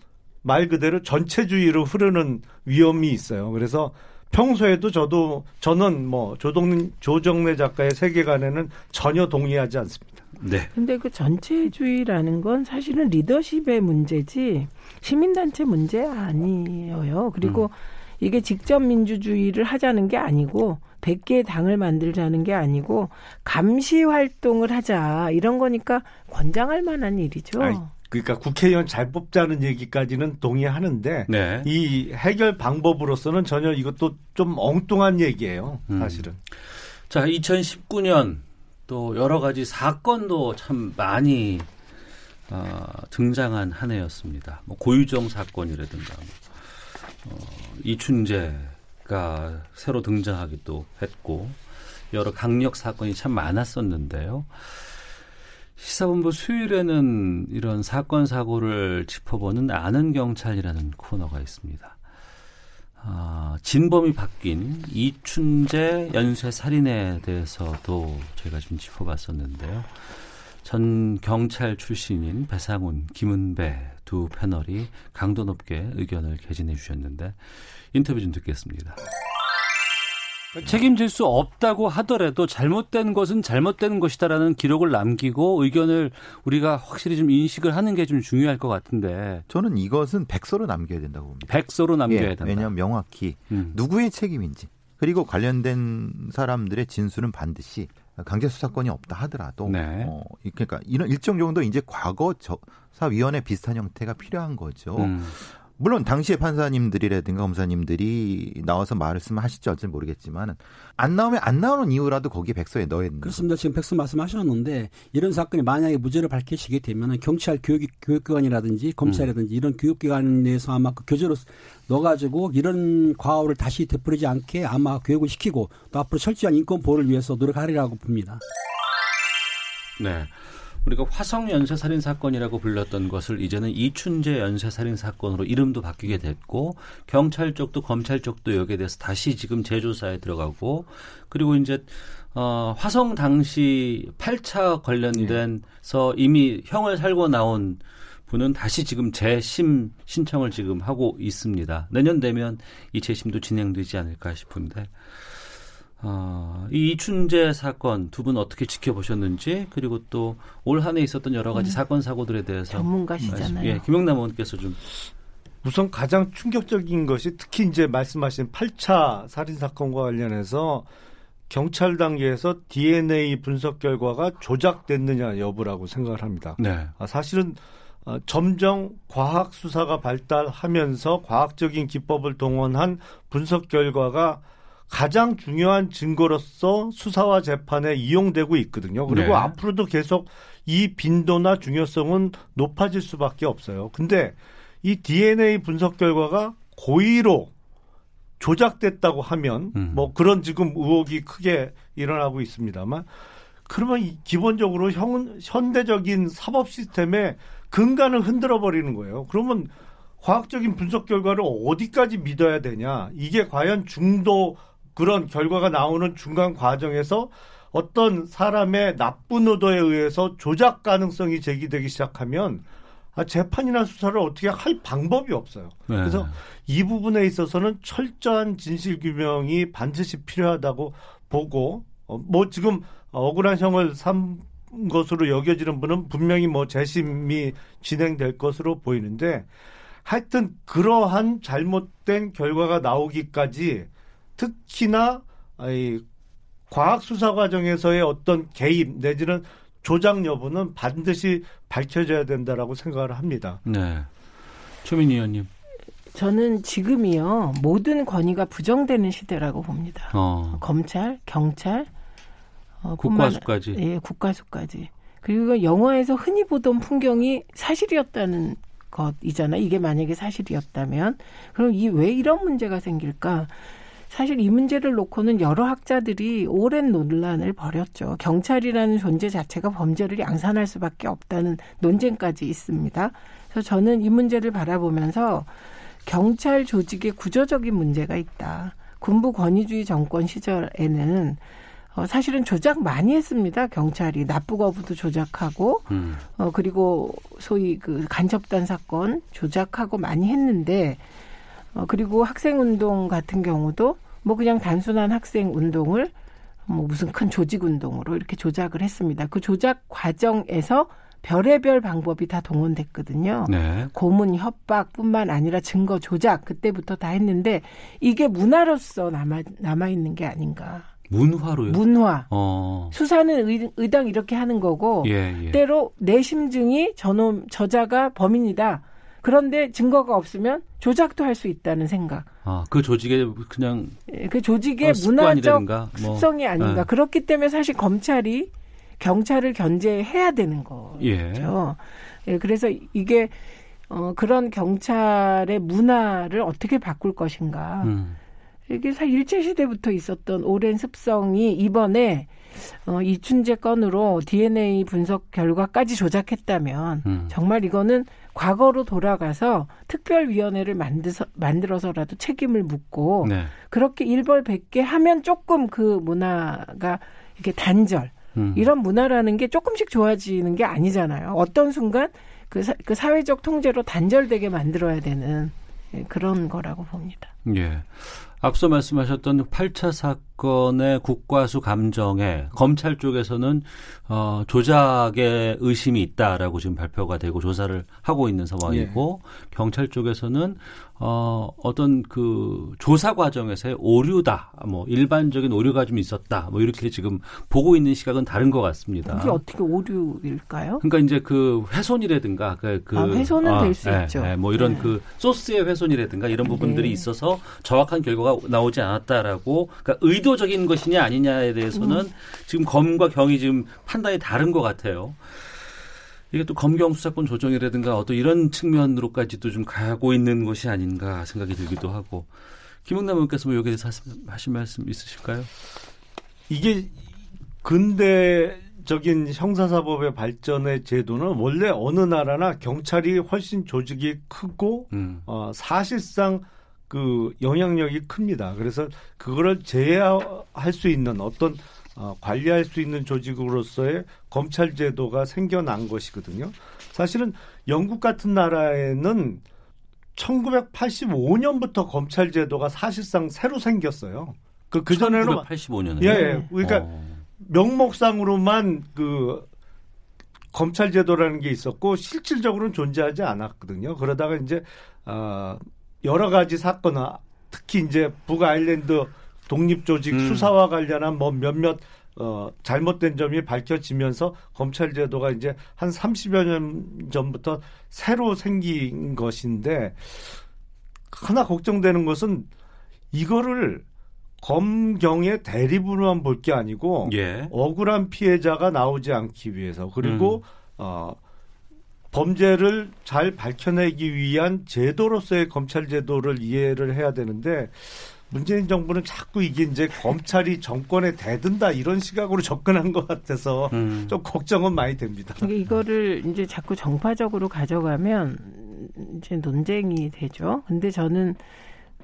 말 그대로 전체주의로 흐르는 위험이 있어요. 그래서 평소에도 저도 저는 뭐 조동 조정래 작가의 세계관에는 전혀 동의하지 않습니다. 네. 근데 그 전체주의라는 건 사실은 리더십의 문제지 시민단체 문제 아니에요. 그리고 이게 직접 민주주의를 하자는 게 아니고 100개의 당을 만들자는 게 아니고 감시 활동을 하자 이런 거니까 권장할 만한 일이죠. 아이, 그러니까 국회의원 잘 뽑자는 얘기까지는 동의하는데 네. 이 해결 방법으로서는 전혀 이것도 좀 엉뚱한 얘기예요. 음. 사실은. 자, 2019년 또 여러 가지 사건도 참 많이 어, 등장한 한 해였습니다. 뭐 고유정 사건이라든가 뭐, 어, 이춘재가 새로 등장하기도 했고 여러 강력 사건이 참 많았었는데요. 시사본부 수요일에는 이런 사건 사고를 짚어보는 아는 경찰이라는 코너가 있습니다. 아, 진범이 바뀐 이춘재 연쇄 살인에 대해서도 저희가 좀 짚어봤었는데요. 전 경찰 출신인 배상훈, 김은배 두 패널이 강도 높게 의견을 개진해 주셨는데 인터뷰 좀 듣겠습니다. 책임질 수 없다고 하더라도 잘못된 것은 잘못된 것이다라는 기록을 남기고 의견을 우리가 확실히 좀 인식을 하는 게 좀 중요할 것 같은데 저는 이것은 백서로 남겨야 된다고 봅니다. 백서로 남겨야 예, 된다. 왜냐하면 명확히 음. 누구의 책임인지 그리고 관련된 사람들의 진술은 반드시 강제 수사권이 없다 하더라도 네. 어, 이- 그러니까 이런 일정 정도 이제 과거 저사위원회 비슷한 형태가 필요한 거죠. 음. 물론 당시의 판사님들이라든가 검사님들이 나와서 말씀하실지 어쩔지 모르겠지만 안 나오면 안 나오는 이유라도 거기에 백서에 넣어야 된다. 그렇습니다. 지금 백수 말씀하셨는데 이런 사건이 만약에 무죄를 밝히시게 되면 경찰 교육 교육기관이라든지 검찰이라든지 이런 교육기관 내에서 아마 그 교재로 넣어가지고 이런 과오를 다시 되풀이지 않게 아마 교육을 시키고 또 앞으로 철저한 인권 보호를 위해서 노력하리라고 봅니다. 네. 우리가 화성 연쇄 살인 사건이라고 불렀던 것을 이제는 이춘재 연쇄 살인 사건으로 이름도 바뀌게 됐고 경찰 쪽도 검찰 쪽도 여기에 대해서 다시 지금 재조사에 들어가고 그리고 이제 어 화성 당시 8차 관련된서 이미 형을 살고 나온 분은 다시 지금 재심 신청을 지금 하고 있습니다. 내년 되면 이 재심도 진행되지 않을까 싶은데 어, 이 이춘재 사건 두 분 어떻게 지켜보셨는지 그리고 또 올 한해 있었던 여러 가지 음. 사건 사고들에 대해서 전문가시잖아요. 말씀- 예, 김영남 의원께서 좀 우선 가장 충격적인 것이 특히 이제 말씀하신 8차 살인 사건과 관련해서 경찰 단계에서 DNA 분석 결과가 조작됐느냐 여부라고 생각을 합니다. 네. 아, 사실은 어, 점점 과학 수사가 발달하면서 과학적인 기법을 동원한 분석 결과가 가장 중요한 증거로서 수사와 재판에 이용되고 있거든요. 그리고 네. 앞으로도 계속 이 빈도나 중요성은 높아질 수밖에 없어요. 근데 이 DNA 분석 결과가 고의로 조작됐다고 하면 뭐 그런 지금 의혹이 크게 일어나고 있습니다만 그러면 이- 기본적으로 현, 현대적인 사법 시스템의 근간을 흔들어 버리는 거예요. 그러면 과학적인 분석 결과를 어디까지 믿어야 되냐? 이게 과연 중도 그런 결과가 나오는 중간 과정에서 어떤 사람의 나쁜 의도에 의해서 조작 가능성이 제기되기 시작하면 아, 재판이나 수사를 어떻게 할 방법이 없어요. 네. 그래서 이 부분에 있어서는 철저한 진실 규명이 반드시 필요하다고 보고 어, 뭐 지금 억울한 형을 삼 것으로 여겨지는 분은 분명히 뭐 재심이 진행될 것으로 보이는데 하여튼 그러한 잘못된 결과가 나오기까지 특히나 이 과학 수사 과정에서의 어떤 개입 내지는 조작 여부는 반드시 밝혀져야 된다라고 생각을 합니다. 네. 최민희 의원님. 저는 지금이요 모든 권위가 부정되는 시대라고 봅니다. 어. 검찰, 경찰, 어, 국가수까지. 예, 국가수까지. 그리고 영화에서 흔히 보던 풍경이 사실이었다는 것이잖아요. 이게 만약에 사실이었다면 그럼 이 왜 이런 문제가 생길까? 사실 이 문제를 놓고는 여러 학자들이 오랜 논란을 벌였죠. 경찰이라는 존재 자체가 범죄를 양산할 수밖에 없다는 논쟁까지 있습니다. 그래서 저는 이 문제를 바라보면서 경찰 조직에 구조적인 문제가 있다. 군부 권위주의 정권 시절에는 어, 사실은 조작 많이 했습니다. 경찰이 납부 거부도 조작하고 음. 어 그리고 소위 그 간첩단 사건 조작하고 많이 했는데 어 그리고 학생 운동 같은 경우도 뭐 그냥 단순한 학생 운동을 뭐 무슨 큰 조직 운동으로 이렇게 조작을 했습니다. 그 조작 과정에서 별의별 방법이 다 동원됐거든요. 네. 고문 협박뿐만 아니라 증거 조작 그때부터 다 했는데 이게 문화로서 남아 남아 있는 게 아닌가. 문화로요. 문화. 어. 수사는 의, 의당 이렇게 하는 거고 예, 예. 때로 내 심증이 저놈 저자가 범인이다. 그런데 증거가 없으면 조작도 할 수 있다는 생각. 아, 그 조직의 그냥 예, 그 조직의 어, 문화적 뭐. 습성이 아닌가. 예. 그렇기 때문에 사실 검찰이 경찰을 견제해야 되는 거죠. 예. 예, 그래서 이게 어, 그런 경찰의 문화를 어떻게 바꿀 것인가. 음. 이게 사 일제 시대부터 있었던 오랜 습성이 이번에 어, 이춘재 건으로 DNA 분석 결과까지 조작했다면 음. 정말 이거는 과거로 돌아가서 특별위원회를 만들어서, 만들어서라도 책임을 묻고 네. 그렇게 일벌백계 하면 조금 그 문화가 이렇게 단절 음. 이런 문화라는 게 조금씩 좋아지는 게 아니잖아요. 어떤 순간 그, 사, 그 사회적 통제로 단절되게 만들어야 되는 예, 그런 거라고 봅니다. 예. 앞서 말씀하셨던 8차 사건의 국과수 감정에 검찰 쪽에서는 어, 조작의 의심이 있다라고 지금 발표가 되고 조사를 하고 있는 상황이고 경찰 쪽에서는 어, 어떤 그 조사 과정에서의 오류다, 뭐 일반적인 오류가 좀 있었다, 뭐 이렇게 지금 보고 있는 시각은 다른 것 같습니다. 이게 어떻게 오류일까요? 그러니까 이제 그 훼손이라든가 그, 그 아, 훼손은 될수 예, 있죠. 예, 뭐 이런 네. 그 소스의 훼손이라든가 이런 부분들이 네. 있어서 정확한 결과가 나오지 않았다라고 그러니까 의도적인 것이냐 아니냐에 대해서는 음. 지금 검과 경이 지금 판단이 다른 것 같아요. 이게 또 검경 수사권 조정이라든가 어떤 이런 측면으로까지도 좀 가고 있는 것이 아닌가 생각이 들기도 하고 김영남 의원께서 뭐 여기에 대해서 하신- 하신 말씀 있으실까요? 이게 근대적인 형사사법의 발전의 제도는 원래 어느 나라나 경찰이 훨씬 조직이 크고 음. 어, 사실상 그 영향력이 큽니다. 그래서 그거를 제어할 수 있는 어떤 어, 관리할 수 있는 조직으로서의 검찰 제도가 생겨난 것이거든요. 사실은 영국 같은 나라에는 1985년부터 검찰 제도가 사실상 새로 생겼어요. 그, 그 전에는 1985년에. 예, 예. 그러니까 어. 명목상으로만 그 검찰 제도라는 게 있었고 실질적으로는 존재하지 않았거든요. 그러다가 이제 어 여러 가지 사건 아, 특히 이제 북아일랜드 독립 조직 음. 수사와 관련한 뭐 몇몇 어, 잘못된 점이 밝혀지면서 검찰 제도가 이제 한 30여 년 전부터 새로 생긴 것인데 하나 걱정되는 것은 이거를 검경의 대립으로만 볼 게 아니고 예. 억울한 피해자가 나오지 않기 위해서 그리고 어, 범죄를 잘 밝혀내기 위한 제도로서의 검찰 제도를 이해를 해야 되는데 문재인 정부는 자꾸 이게 이제 검찰이 정권에 대든다 이런 시각으로 접근한 것 같아서 음. 좀 걱정은 많이 됩니다. 이거를 이제 자꾸 정파적으로 가져가면 이제 논쟁이 되죠. 근데 저는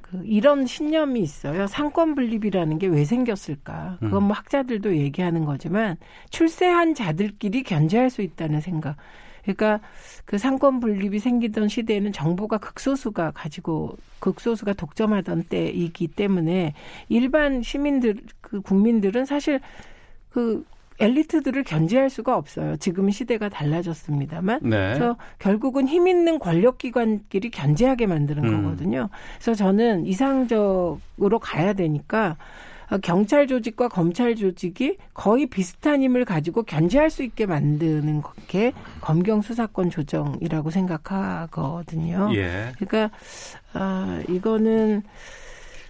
그 이런 신념이 있어요. 상권 분립이라는 게 왜 생겼을까? 그건 뭐 학자들도 얘기하는 거지만 출세한 자들끼리 견제할 수 있다는 생각. 그러니까 그 상권 분립이 생기던 시대에는 정부가 극소수가 가지고 극소수가 독점하던 때이기 때문에 일반 시민들 그 국민들은 사실 그 엘리트들을 견제할 수가 없어요. 지금 시대가 달라졌습니다만. 네. 그래서 결국은 힘 있는 권력기관끼리 견제하게 만드는 음. 거거든요. 그래서 저는 이상적으로 가야 되니까 어, 경찰 조직과 검찰 조직이 거의 비슷한 힘을 가지고 견제할 수 있게 만드는 게 검경 수사권 조정이라고 생각하거든요. 예. 그러니까 아 이거는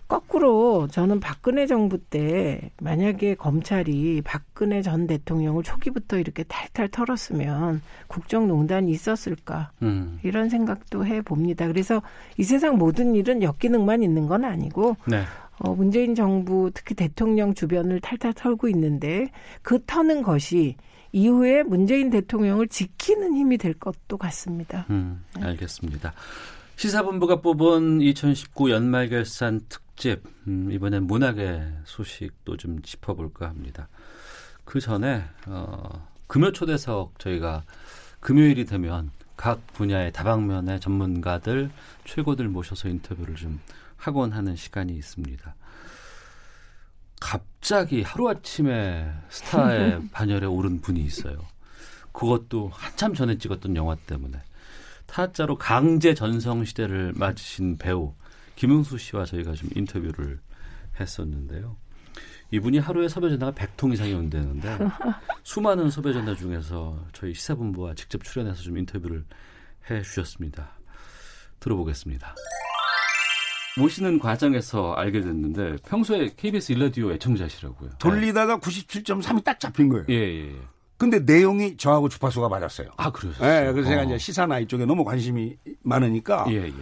거꾸로 저는 박근혜 정부 때 만약에 검찰이 박근혜 전 대통령을 초기부터 이렇게 탈탈 털었으면 국정농단이 있었을까 음. 이런 생각도 해 봅니다. 그래서 이 세상 모든 일은 역기능만 있는 건 아니고 네. 어, 문재인 정부 특히 대통령 주변을 탈탈 털고 있는데 그 터는 것이 이후에 문재인 대통령을 지키는 힘이 될 것도 같습니다. 음, 알겠습니다. 시사본부가 뽑은 2019 연말 결산 특집 음, 이번엔 문학의 소식도 좀 짚어볼까 합니다. 그 전에 어, 금요 초대석 저희가 금요일이 되면 각 분야의 다방면의 전문가들 최고들 모셔서 인터뷰를 좀 하곤 하는 시간이 있습니다. 갑자기 하루아침에 스타의 반열에 오른 분이 있어요. 그것도 한참 전에 찍었던 영화 때문에. 타짜로 강제 전성 시대를 맞으신 배우 김흥수 씨와 저희가 좀 인터뷰를 했었는데요. 이분이 하루에 섭외 전화가 100통 이상이 온다는데 수많은 섭외 전화 중에서 저희 시사본부와 직접 출연해서 좀 인터뷰를 해 주셨습니다. 들어보겠습니다. 모시는 과정에서 알게 됐는데 평소에 KBS 일라디오 애청자시라고요. 돌리다가 97.3이 딱 잡힌 거예요. 예, 예, 예. 근데 내용이 저하고 주파수가 맞았어요. 아, 그러셨어요? 예, 그래서 제가 어. 이제 시사나 이쪽에 너무 관심이 많으니까 예, 예.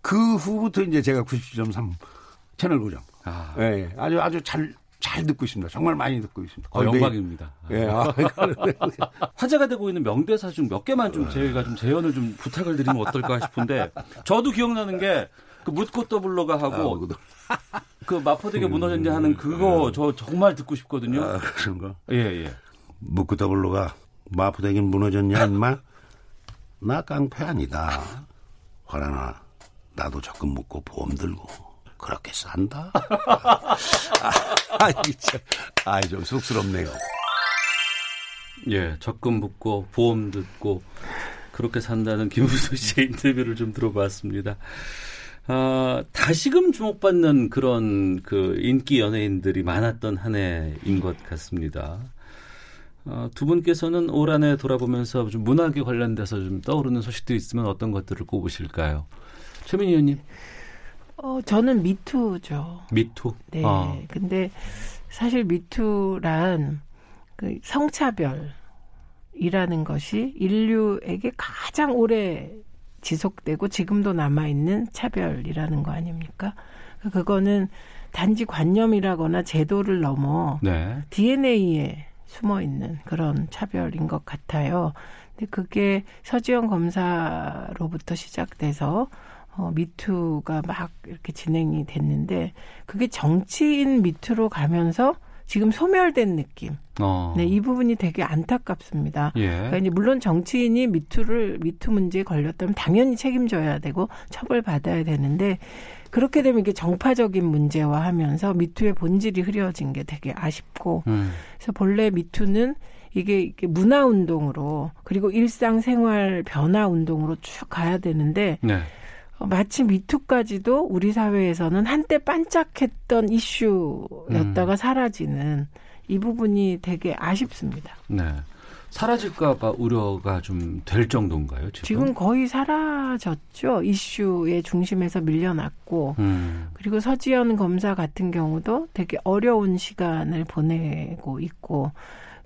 그 후부터 이제 제가 97.3 채널 고정. 아, 예, 예. 아주 아주 잘, 잘 듣고 있습니다. 정말 많이 듣고 있습니다. 어. 영광입니다. 예, 아, 화제가 되고 있는 명대사 중몇 개만 좀 저희가 좀 재연을 좀 부탁을 드리면 어떨까 싶은데 저도 기억나는 게 그 묻고 떠블러가 하고 그 마포대교 무너졌냐 하는 그거 저 정말 듣고 싶거든요. 아, 그런 거. 예, 예. 묵고 더블로가 마포대긴 무너졌냐, 임마? 나 깡패 아니다. 화라나, 나도 적금 묻고 보험 들고. 그렇게 산다? 아, 참, 아, 좀 쑥스럽네요. 예, 적금 붙고 보험 듣고 그렇게 산다는 김우수 씨의 인터뷰를 좀 들어봤습니다. 아, 다시금 주목받는 그런 그 인기 연예인들이 많았던 한 해인 것 같습니다. 어, 두 분께서는 올 한 해 돌아보면서 좀 문학에 관련돼서 좀 떠오르는 소식들이 있으면 어떤 것들을 꼽으실까요? 최민희 의원님, 어, 저는 미투죠. 미투. 네. 아, 근데 사실 미투란 그 성차별이라는 것이 인류에게 가장 오래 지속되고 지금도 남아있는 차별이라는 거 아닙니까? 그거는 단지 관념이라거나 제도를 넘어 네. DNA에 숨어 있는 그런 차별인 것 같아요. 근데 그게 서지영 검사로부터 시작돼서 어, 미투가 막 이렇게 진행이 됐는데 그게 정치인 미투로 가면서 지금 소멸된 느낌. 어. 네, 이 부분이 되게 안타깝습니다. 예. 그러니까 이제 물론 정치인이 미투를 미투 문제에 걸렸다면 당연히 책임져야 되고 처벌받아야 되는데 그렇게 되면 이게 정파적인 문제화 하면서 미투의 본질이 흐려진 게 되게 아쉽고 음. 그래서 본래 미투는 이게, 이게 문화 운동으로 그리고 일상생활 변화 운동으로 쭉 가야 되는데 네. 어, 마치 미투까지도 우리 사회에서는 한때 반짝했던 이슈였다가 사라지는 이 부분이 되게 아쉽습니다. 네. 사라질까봐 우려가 좀 될 정도인가요? 지금? 지금 거의 사라졌죠. 이슈의 중심에서 밀려났고, 음. 그리고 서지현 검사 같은 경우도 되게 어려운 시간을 보내고 있고,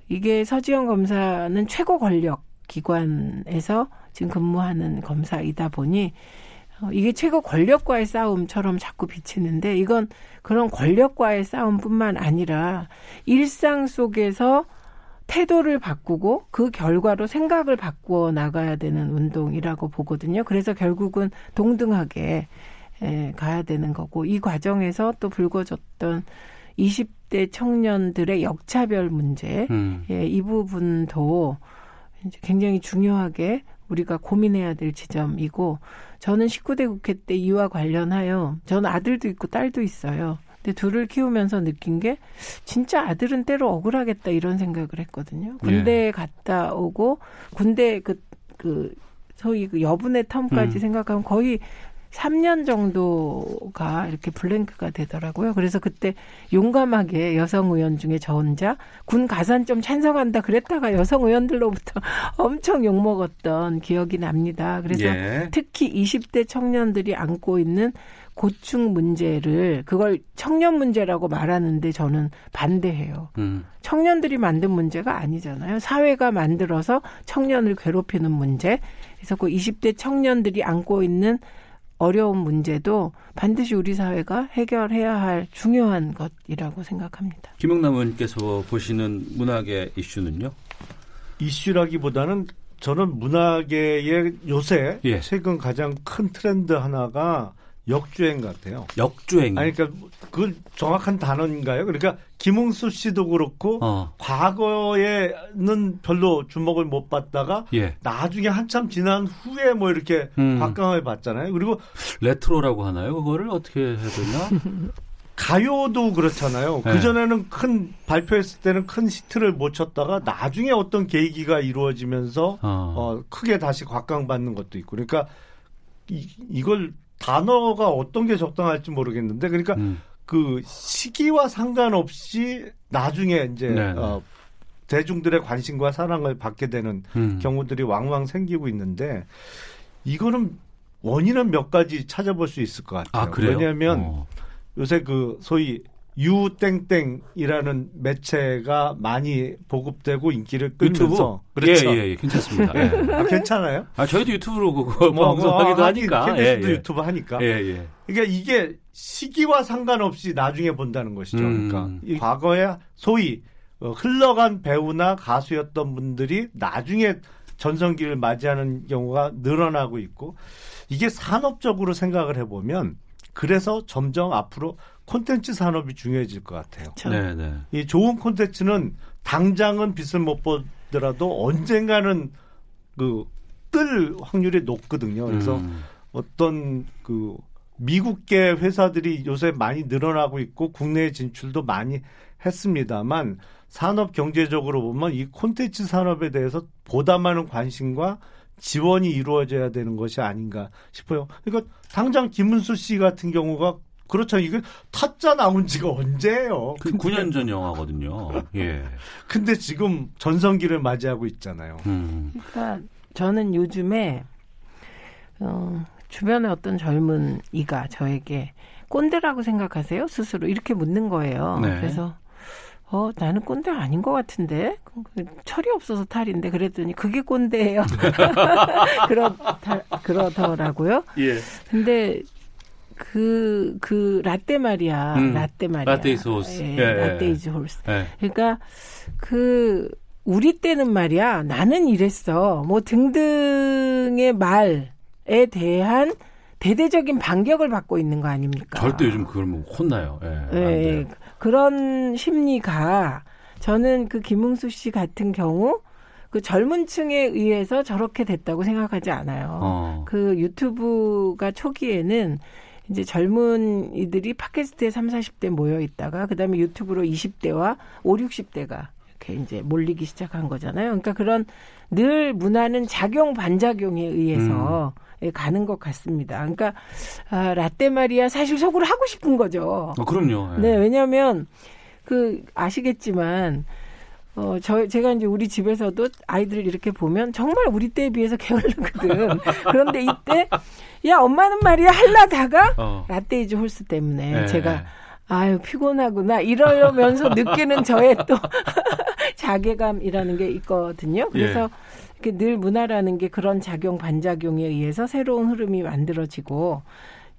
이게 서지현 검사는 최고 권력 기관에서 지금 근무하는 검사이다 보니, 어, 이게 최고 권력과의 싸움처럼 자꾸 비치는데, 이건 그런 권력과의 싸움뿐만 아니라 일상 속에서 태도를 바꾸고 그 결과로 생각을 바꾸어 나가야 되는 운동이라고 보거든요. 그래서 결국은 동등하게 에, 가야 되는 거고 이 과정에서 또 불거졌던 20대 청년들의 역차별 문제, 음. 예, 이 부분도 굉장히 중요하게 우리가 고민해야 될 지점이고 저는 19대 국회 때 이와 관련하여 저는 아들도 있고 딸도 있어요. 근데 둘을 키우면서 느낀 게 진짜 아들은 때로 억울하겠다 이런 생각을 했거든요. 군대에 갔다 오고 군대 그, 그 소위 그 여분의 텀까지 음. 생각하면 거의 3년 정도가 이렇게 블랭크가 되더라고요. 그래서 그때 용감하게 여성 의원 중에 저 혼자 군 가산점 찬성한다 그랬다가 여성 의원들로부터 엄청 욕먹었던 기억이 납니다. 그래서 예. 특히 20대 청년들이 안고 있는 고충 문제를 그걸 청년 문제라고 말하는데 저는 반대해요. 음. 청년들이 만든 문제가 아니잖아요. 사회가 만들어서 청년을 괴롭히는 문제. 그래서 그 20대 청년들이 안고 있는 어려운 문제도 반드시 우리 사회가 해결해야 할 중요한 것이라고 생각합니다. 김영남 의원께서 보시는 문학의 이슈는요? 이슈라기보다는 저는 문화계의 요새 예. 최근 가장 큰 트렌드 하나가 역주행 같아요. 역주행. 아니 그러니까 그 정확한 단어인가요? 그러니까 김웅수 씨도 그렇고 어. 과거에는 별로 주목을 못 받다가 예. 나중에 한참 지난 후에 뭐 이렇게 음. 곽강을 받잖아요. 그리고 레트로라고 하나요? 그거를 어떻게 해야 되나? 가요도 그렇잖아요. 네. 그 전에는 큰 발표했을 때는 큰 히트를 못 쳤다가 나중에 어떤 계기가 이루어지면서 어. 어, 크게 다시 곽강받는 것도 있고. 그러니까 이, 이걸 단어가 어떤 게 적당할지 모르겠는데 그러니까 음. 그 시기와 상관없이 나중에 이제 네네. 어, 대중들의 관심과 사랑을 받게 되는 음. 경우들이 왕왕 생기고 있는데 이거는 원인은 몇 가지 찾아볼 수 있을 것 같아요. 아, 그래요? 왜냐하면 어. 요새 그 소위 유땡땡이라는 매체가 많이 보급되고 인기를 끌면서 유튜브? 예, 예, 예, 괜찮습니다. 예. 아, 괜찮아요? 아, 저희도 유튜브로 그거 뭐, 방송하기도 뭐, 하니까. 하긴 KBS도 예, 예. 유튜브 하니까. 예, 예. 그러니까 이게 시기와 상관없이 나중에 본다는 것이죠. 음. 그러니까 이 과거에 소위 어, 흘러간 배우나 가수였던 분들이 나중에 전성기를 맞이하는 경우가 늘어나고 있고 이게 산업적으로 생각을 해보면 그래서 점점 앞으로 콘텐츠 산업이 중요해질 것 같아요. 네, 네. 이 좋은 콘텐츠는 당장은 빛을 못 보더라도 언젠가는 그 뜰 확률이 높거든요. 그래서 음. 어떤 그 미국계 회사들이 요새 많이 늘어나고 있고 국내 진출도 많이 했습니다만 산업 경제적으로 보면 이 콘텐츠 산업에 대해서 보다 많은 관심과 지원이 이루어져야 되는 것이 아닌가 싶어요. 그러니까 당장 김은수 씨 같은 경우가 그렇죠. 이게 타짜 나온 지가 언제예요? 그 9년 전 영화거든요. 예. 근데 지금 전성기를 맞이하고 있잖아요. 음. 그러니까 저는 요즘에 어, 주변에 어떤 젊은 이가 저에게 꼰대라고 생각하세요? 스스로 이렇게 묻는 거예요. 네. 그래서 어 나는 꼰대 아닌 것 같은데 철이 없어서 탈인데 그랬더니 그게 꼰대예요. 그렇다 그러더라고요. 예. 근데 그, 그, 라떼 말이야. 음, 라떼 말이야. latte is horse. 예, 예, 예. latte is horse. 예. 그러니까, 그, 우리 때는 말이야. 나는 이랬어. 뭐 등등의 말에 대한 대대적인 반격을 받고 있는 거 아닙니까? 절대 요즘 그걸 뭐 혼나요. 예. 안 예. 그런 심리가 저는 그 김웅수 씨 같은 경우 그 젊은 층에 의해서 저렇게 됐다고 생각하지 않아요. 어. 그 유튜브가 초기에는 이제 젊은 이들이 팟캐스트에 3, 40대 모여 있다가 그다음에 유튜브로 20대와 5, 60대가 이렇게 이제 몰리기 시작한 거잖아요. 그러니까 그런 늘 문화는 작용 반작용에 의해서 예, 가는 것 같습니다. 그러니까 아, 라떼 말이야 사실 속으로 하고 싶은 거죠. 어, 그럼요. 예. 네, 왜냐하면 그 아시겠지만 어, 저, 제가 이제 우리 집에서도 아이들을 이렇게 보면 정말 우리 때에 비해서 게을르거든. 그런데 이때, 야, 엄마는 말이야, 할라다가 어. latte is horse 때문에 네. 제가 아유, 피곤하구나. 이러면서 느끼는 저의 또 자괴감이라는 게 있거든요. 그래서 이렇게 늘 문화라는 게 그런 작용, 반작용에 의해서 새로운 흐름이 만들어지고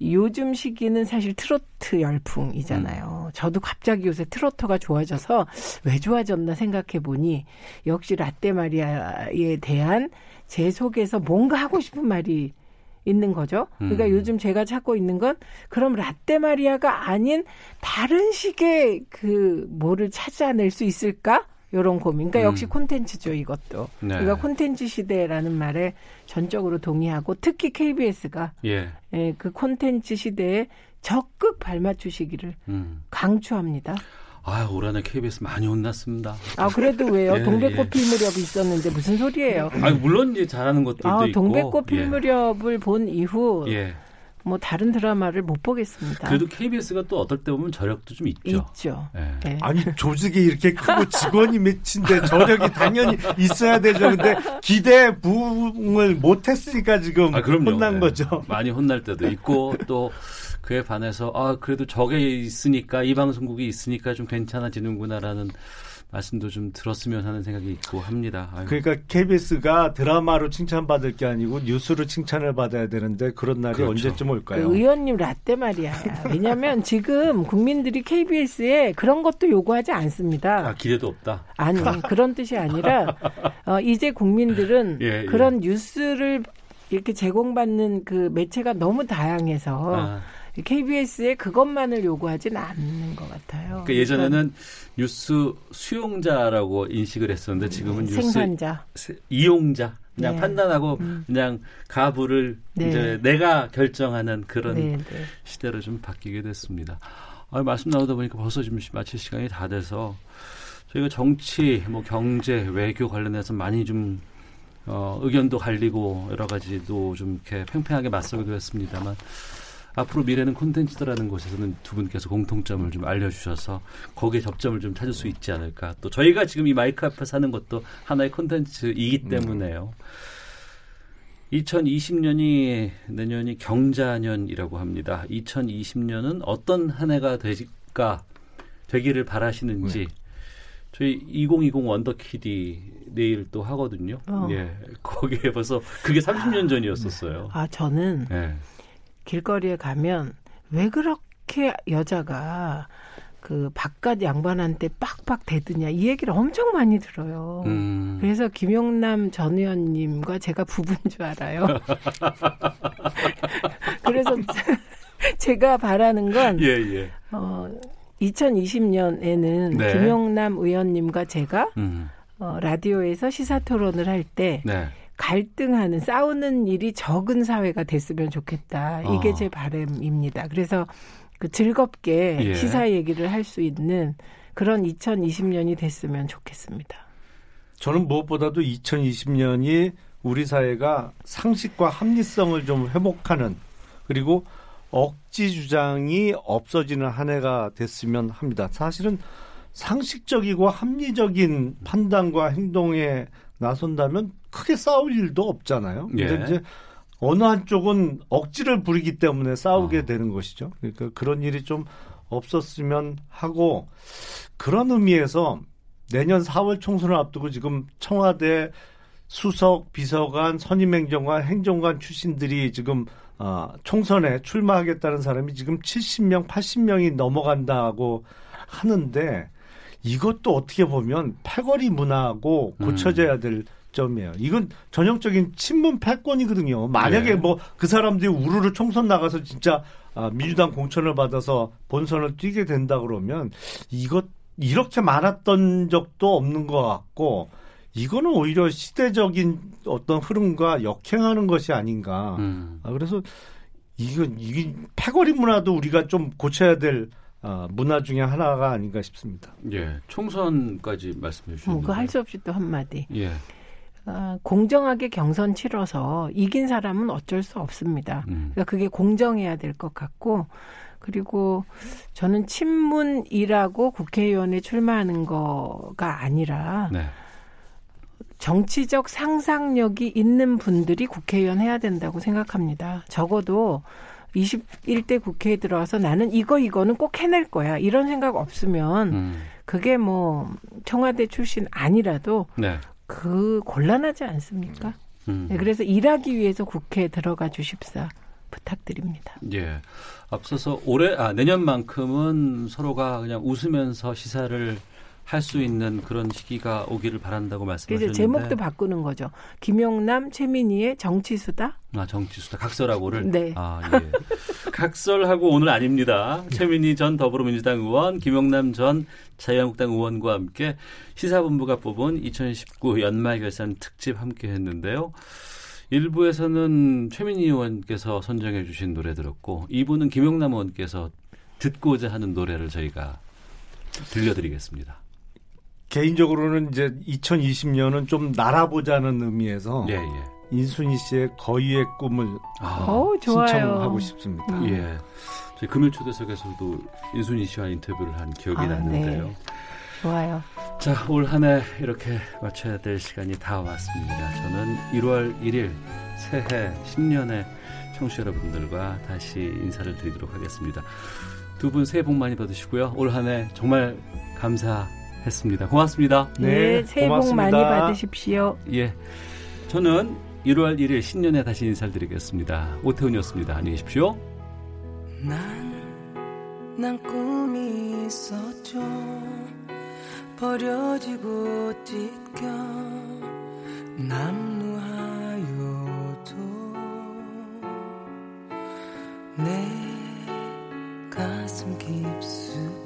요즘 시기는 사실 트로트 열풍이잖아요. 저도 갑자기 요새 트로트가 좋아져서 왜 좋아졌나 생각해 보니 역시 라떼 마리아에 대한 제 속에서 뭔가 하고 싶은 말이 있는 거죠. 그러니까 음. 요즘 제가 찾고 있는 건 그럼 라떼 마리아가 아닌 다른 식의 그 뭐를 찾아낼 수 있을까? 요런 고민. 그러니까 음. 역시 콘텐츠죠, 이것도. 네. 그러니까 콘텐츠 시대라는 말에 전적으로 동의하고 특히 KBS가 예. 예, 그 콘텐츠 시대에 적극 발맞추시기를 음. 강추합니다. 아, 올 한해 KBS 많이 혼났습니다. 아 그래도 왜요? 예, 동백꽃 예. 필 무렵이 있었는데 무슨 소리예요? 아, 물론 이제 잘하는 것들도 아, 있고. 동백꽃 필 예. 무렵을 본 이후 예. 뭐 다른 드라마를 못 보겠습니다. 그래도 KBS가 또 어떨 때 보면 저력도 좀 있죠. 있죠. 예. 네. 아니 조직이 이렇게 크고 직원이 몇인데 저력이 당연히 있어야 되죠. 근데 기대 부응을 못했으니까 지금 아, 그럼요. 혼난 예. 거죠. 많이 혼날 때도 있고 또 그에 반해서 아 그래도 저게 있으니까 이 방송국이 있으니까 좀 괜찮아지는구나라는 말씀도 좀 들었으면 하는 생각이 있고 합니다. 아유. 그러니까 KBS가 드라마로 칭찬받을 게 아니고 뉴스로 칭찬을 받아야 되는데 그런 날이 그렇죠. 언제쯤 그 올까요? 의원님 라떼 말이야. 왜냐하면 지금 국민들이 KBS에 그런 것도 요구하지 않습니다. 아, 기대도 없다. 아니 그런 뜻이 아니라 어, 이제 국민들은 예, 예. 그런 뉴스를 이렇게 제공받는 그 매체가 너무 다양해서 아. KBS에 그것만을 요구하지는 않는 것 같아요. 그 예전에는 뉴스 수용자라고 인식을 했었는데 지금은 뉴스 생산자. 세- 이용자 그냥 네. 판단하고 음. 그냥 가부를 네. 이제 내가 결정하는 그런 네, 네. 시대로 좀 바뀌게 됐습니다. 아, 말씀 나오다 보니까 벌써 좀 마칠 시간이 다 돼서 저희가 정치, 뭐 경제, 외교 관련해서 많이 좀 어, 의견도 갈리고 여러 가지도 좀 이렇게 팽팽하게 맞서기도 했습니다만 앞으로 미래는 콘텐츠더라는 곳에서는 두 분께서 공통점을 좀 알려주셔서 거기에 접점을 좀 찾을 수 있지 않을까. 또 저희가 지금 이 마이크 앞에서 하는 것도 하나의 콘텐츠이기 때문에요. 2020년이 내년이 경자년이라고 합니다. 2020년은 어떤 한 해가 될까 되기를 바라시는지 저희 2020 원더키디 내일 또 하거든요. 어. 예. 거기에 벌써 그게 30년 전이었었어요. 아 저는 예. 길거리에 가면 왜 그렇게 여자가 그 바깥 양반한테 빡빡 대드냐 이 얘기를 엄청 많이 들어요. 음. 그래서 김용남 전 의원님과 제가 부부인 줄 알아요. 그래서 제가 바라는 건 예, 예. 어, 2020년에는 네. 김용남 의원님과 제가 음. 어, 라디오에서 시사 토론을 할때 네. 갈등하는 싸우는 일이 적은 사회가 됐으면 좋겠다. 이게 어. 제 바람입니다. 그래서 그 즐겁게 예. 시사 얘기를 할 수 있는 그런 2020년이 됐으면 좋겠습니다. 저는 무엇보다도 2020년이 우리 사회가 상식과 합리성을 좀 회복하는 그리고 억지 주장이 없어지는 한 해가 됐으면 합니다. 사실은 상식적이고 합리적인 판단과 행동에 나선다면 크게 싸울 일도 없잖아요. 근데 예. 이제 어느 한쪽은 억지를 부리기 때문에 싸우게 되는 것이죠. 그러니까 그런 일이 좀 없었으면 하고 그런 의미에서 내년 4월 총선을 앞두고 지금 청와대 수석, 비서관, 선임행정관, 행정관 출신들이 지금 어, 총선에 출마하겠다는 사람이 지금 70명, 80명이 넘어간다고 하는데 이것도 어떻게 보면 패거리 문화하고 고쳐져야 될 점이에요. 이건 전형적인 친문 패권이거든요. 만약에 네. 뭐그 사람들이 우르르 총선 나가서 진짜 아, 민주당 공천을 받아서 본선을 뛰게 된다 그러면 이것 이렇게 많았던 적도 없는 것 같고 이거는 오히려 시대적인 어떤 흐름과 역행하는 것이 아닌가. 음. 아, 그래서 이건 이게 패거리 문화도 우리가 좀 고쳐야 될 아, 문화 중에 하나가 아닌가 싶습니다. 예. 총선까지 말씀해 주셨는데. 그할 수 없이 또 한마디. 예. 아, 공정하게 경선 치러서 이긴 사람은 어쩔 수 없습니다. 음. 그러니까 그게 공정해야 될 것 같고 그리고 저는 친문이라고 국회의원에 출마하는 거가 아니라 네. 정치적 상상력이 있는 분들이 국회의원 해야 된다고 생각합니다. 적어도 21대 국회에 들어와서 나는 이거 이거는 꼭 해낼 거야. 이런 생각 없으면 음. 그게 뭐 청와대 출신 아니라도 네. 그 곤란하지 않습니까? 음. 네, 그래서 일하기 위해서 국회에 들어가 주십사 부탁드립니다. 예. 앞서서 올해 아 내년만큼은 서로가 그냥 웃으면서 시사를 할 수 있는 그런 시기가 오기를 바란다고 말씀하셨는데 제목도 바꾸는 거죠. 김용남, 최민희의 정치수다. 아 정치수다 각설하고를 네. 아 예. 각설하고 오늘 아닙니다. 최민희 전 더불어민주당 의원, 김용남 전 자유한국당 의원과 함께 시사본부가 뽑은 2019 연말 결산 특집 함께 했는데요. 1부에서는 최민희 의원께서 선정해 주신 노래 들었고 2부는 김용남 의원께서 듣고자 하는 노래를 저희가 들려드리겠습니다. 개인적으로는 이제 2020년은 좀 날아보자는 의미에서 예, 예. 인순이 씨의 거위의 꿈을 아. 오, 좋아요. 신청하고 싶습니다. 음. 예. 저희 금요 초대석에서도 인순이 씨와 인터뷰를 한 기억이 아, 났는데요. 네. 좋아요. 자, 올 한 해 이렇게 마쳐야 될 시간이 다 왔습니다. 저는 1월 1일 새해 신년의 청취자 여러분들과 다시 인사를 드리도록 하겠습니다. 두 분 새해 복 많이 받으시고요. 올 한 해 정말 감사 했습니다. 고맙습니다. 네, 새해 복 고맙습니다. 많이 받으십시오. 예. 저는 1월 1일 신년에 다시 인사를 드리겠습니다. 오태훈이었습니다. 안녕히 계십시오. 난, 난 꿈이 있었죠. 버려지고 찢겨 남루하여도 내 가슴 깊숙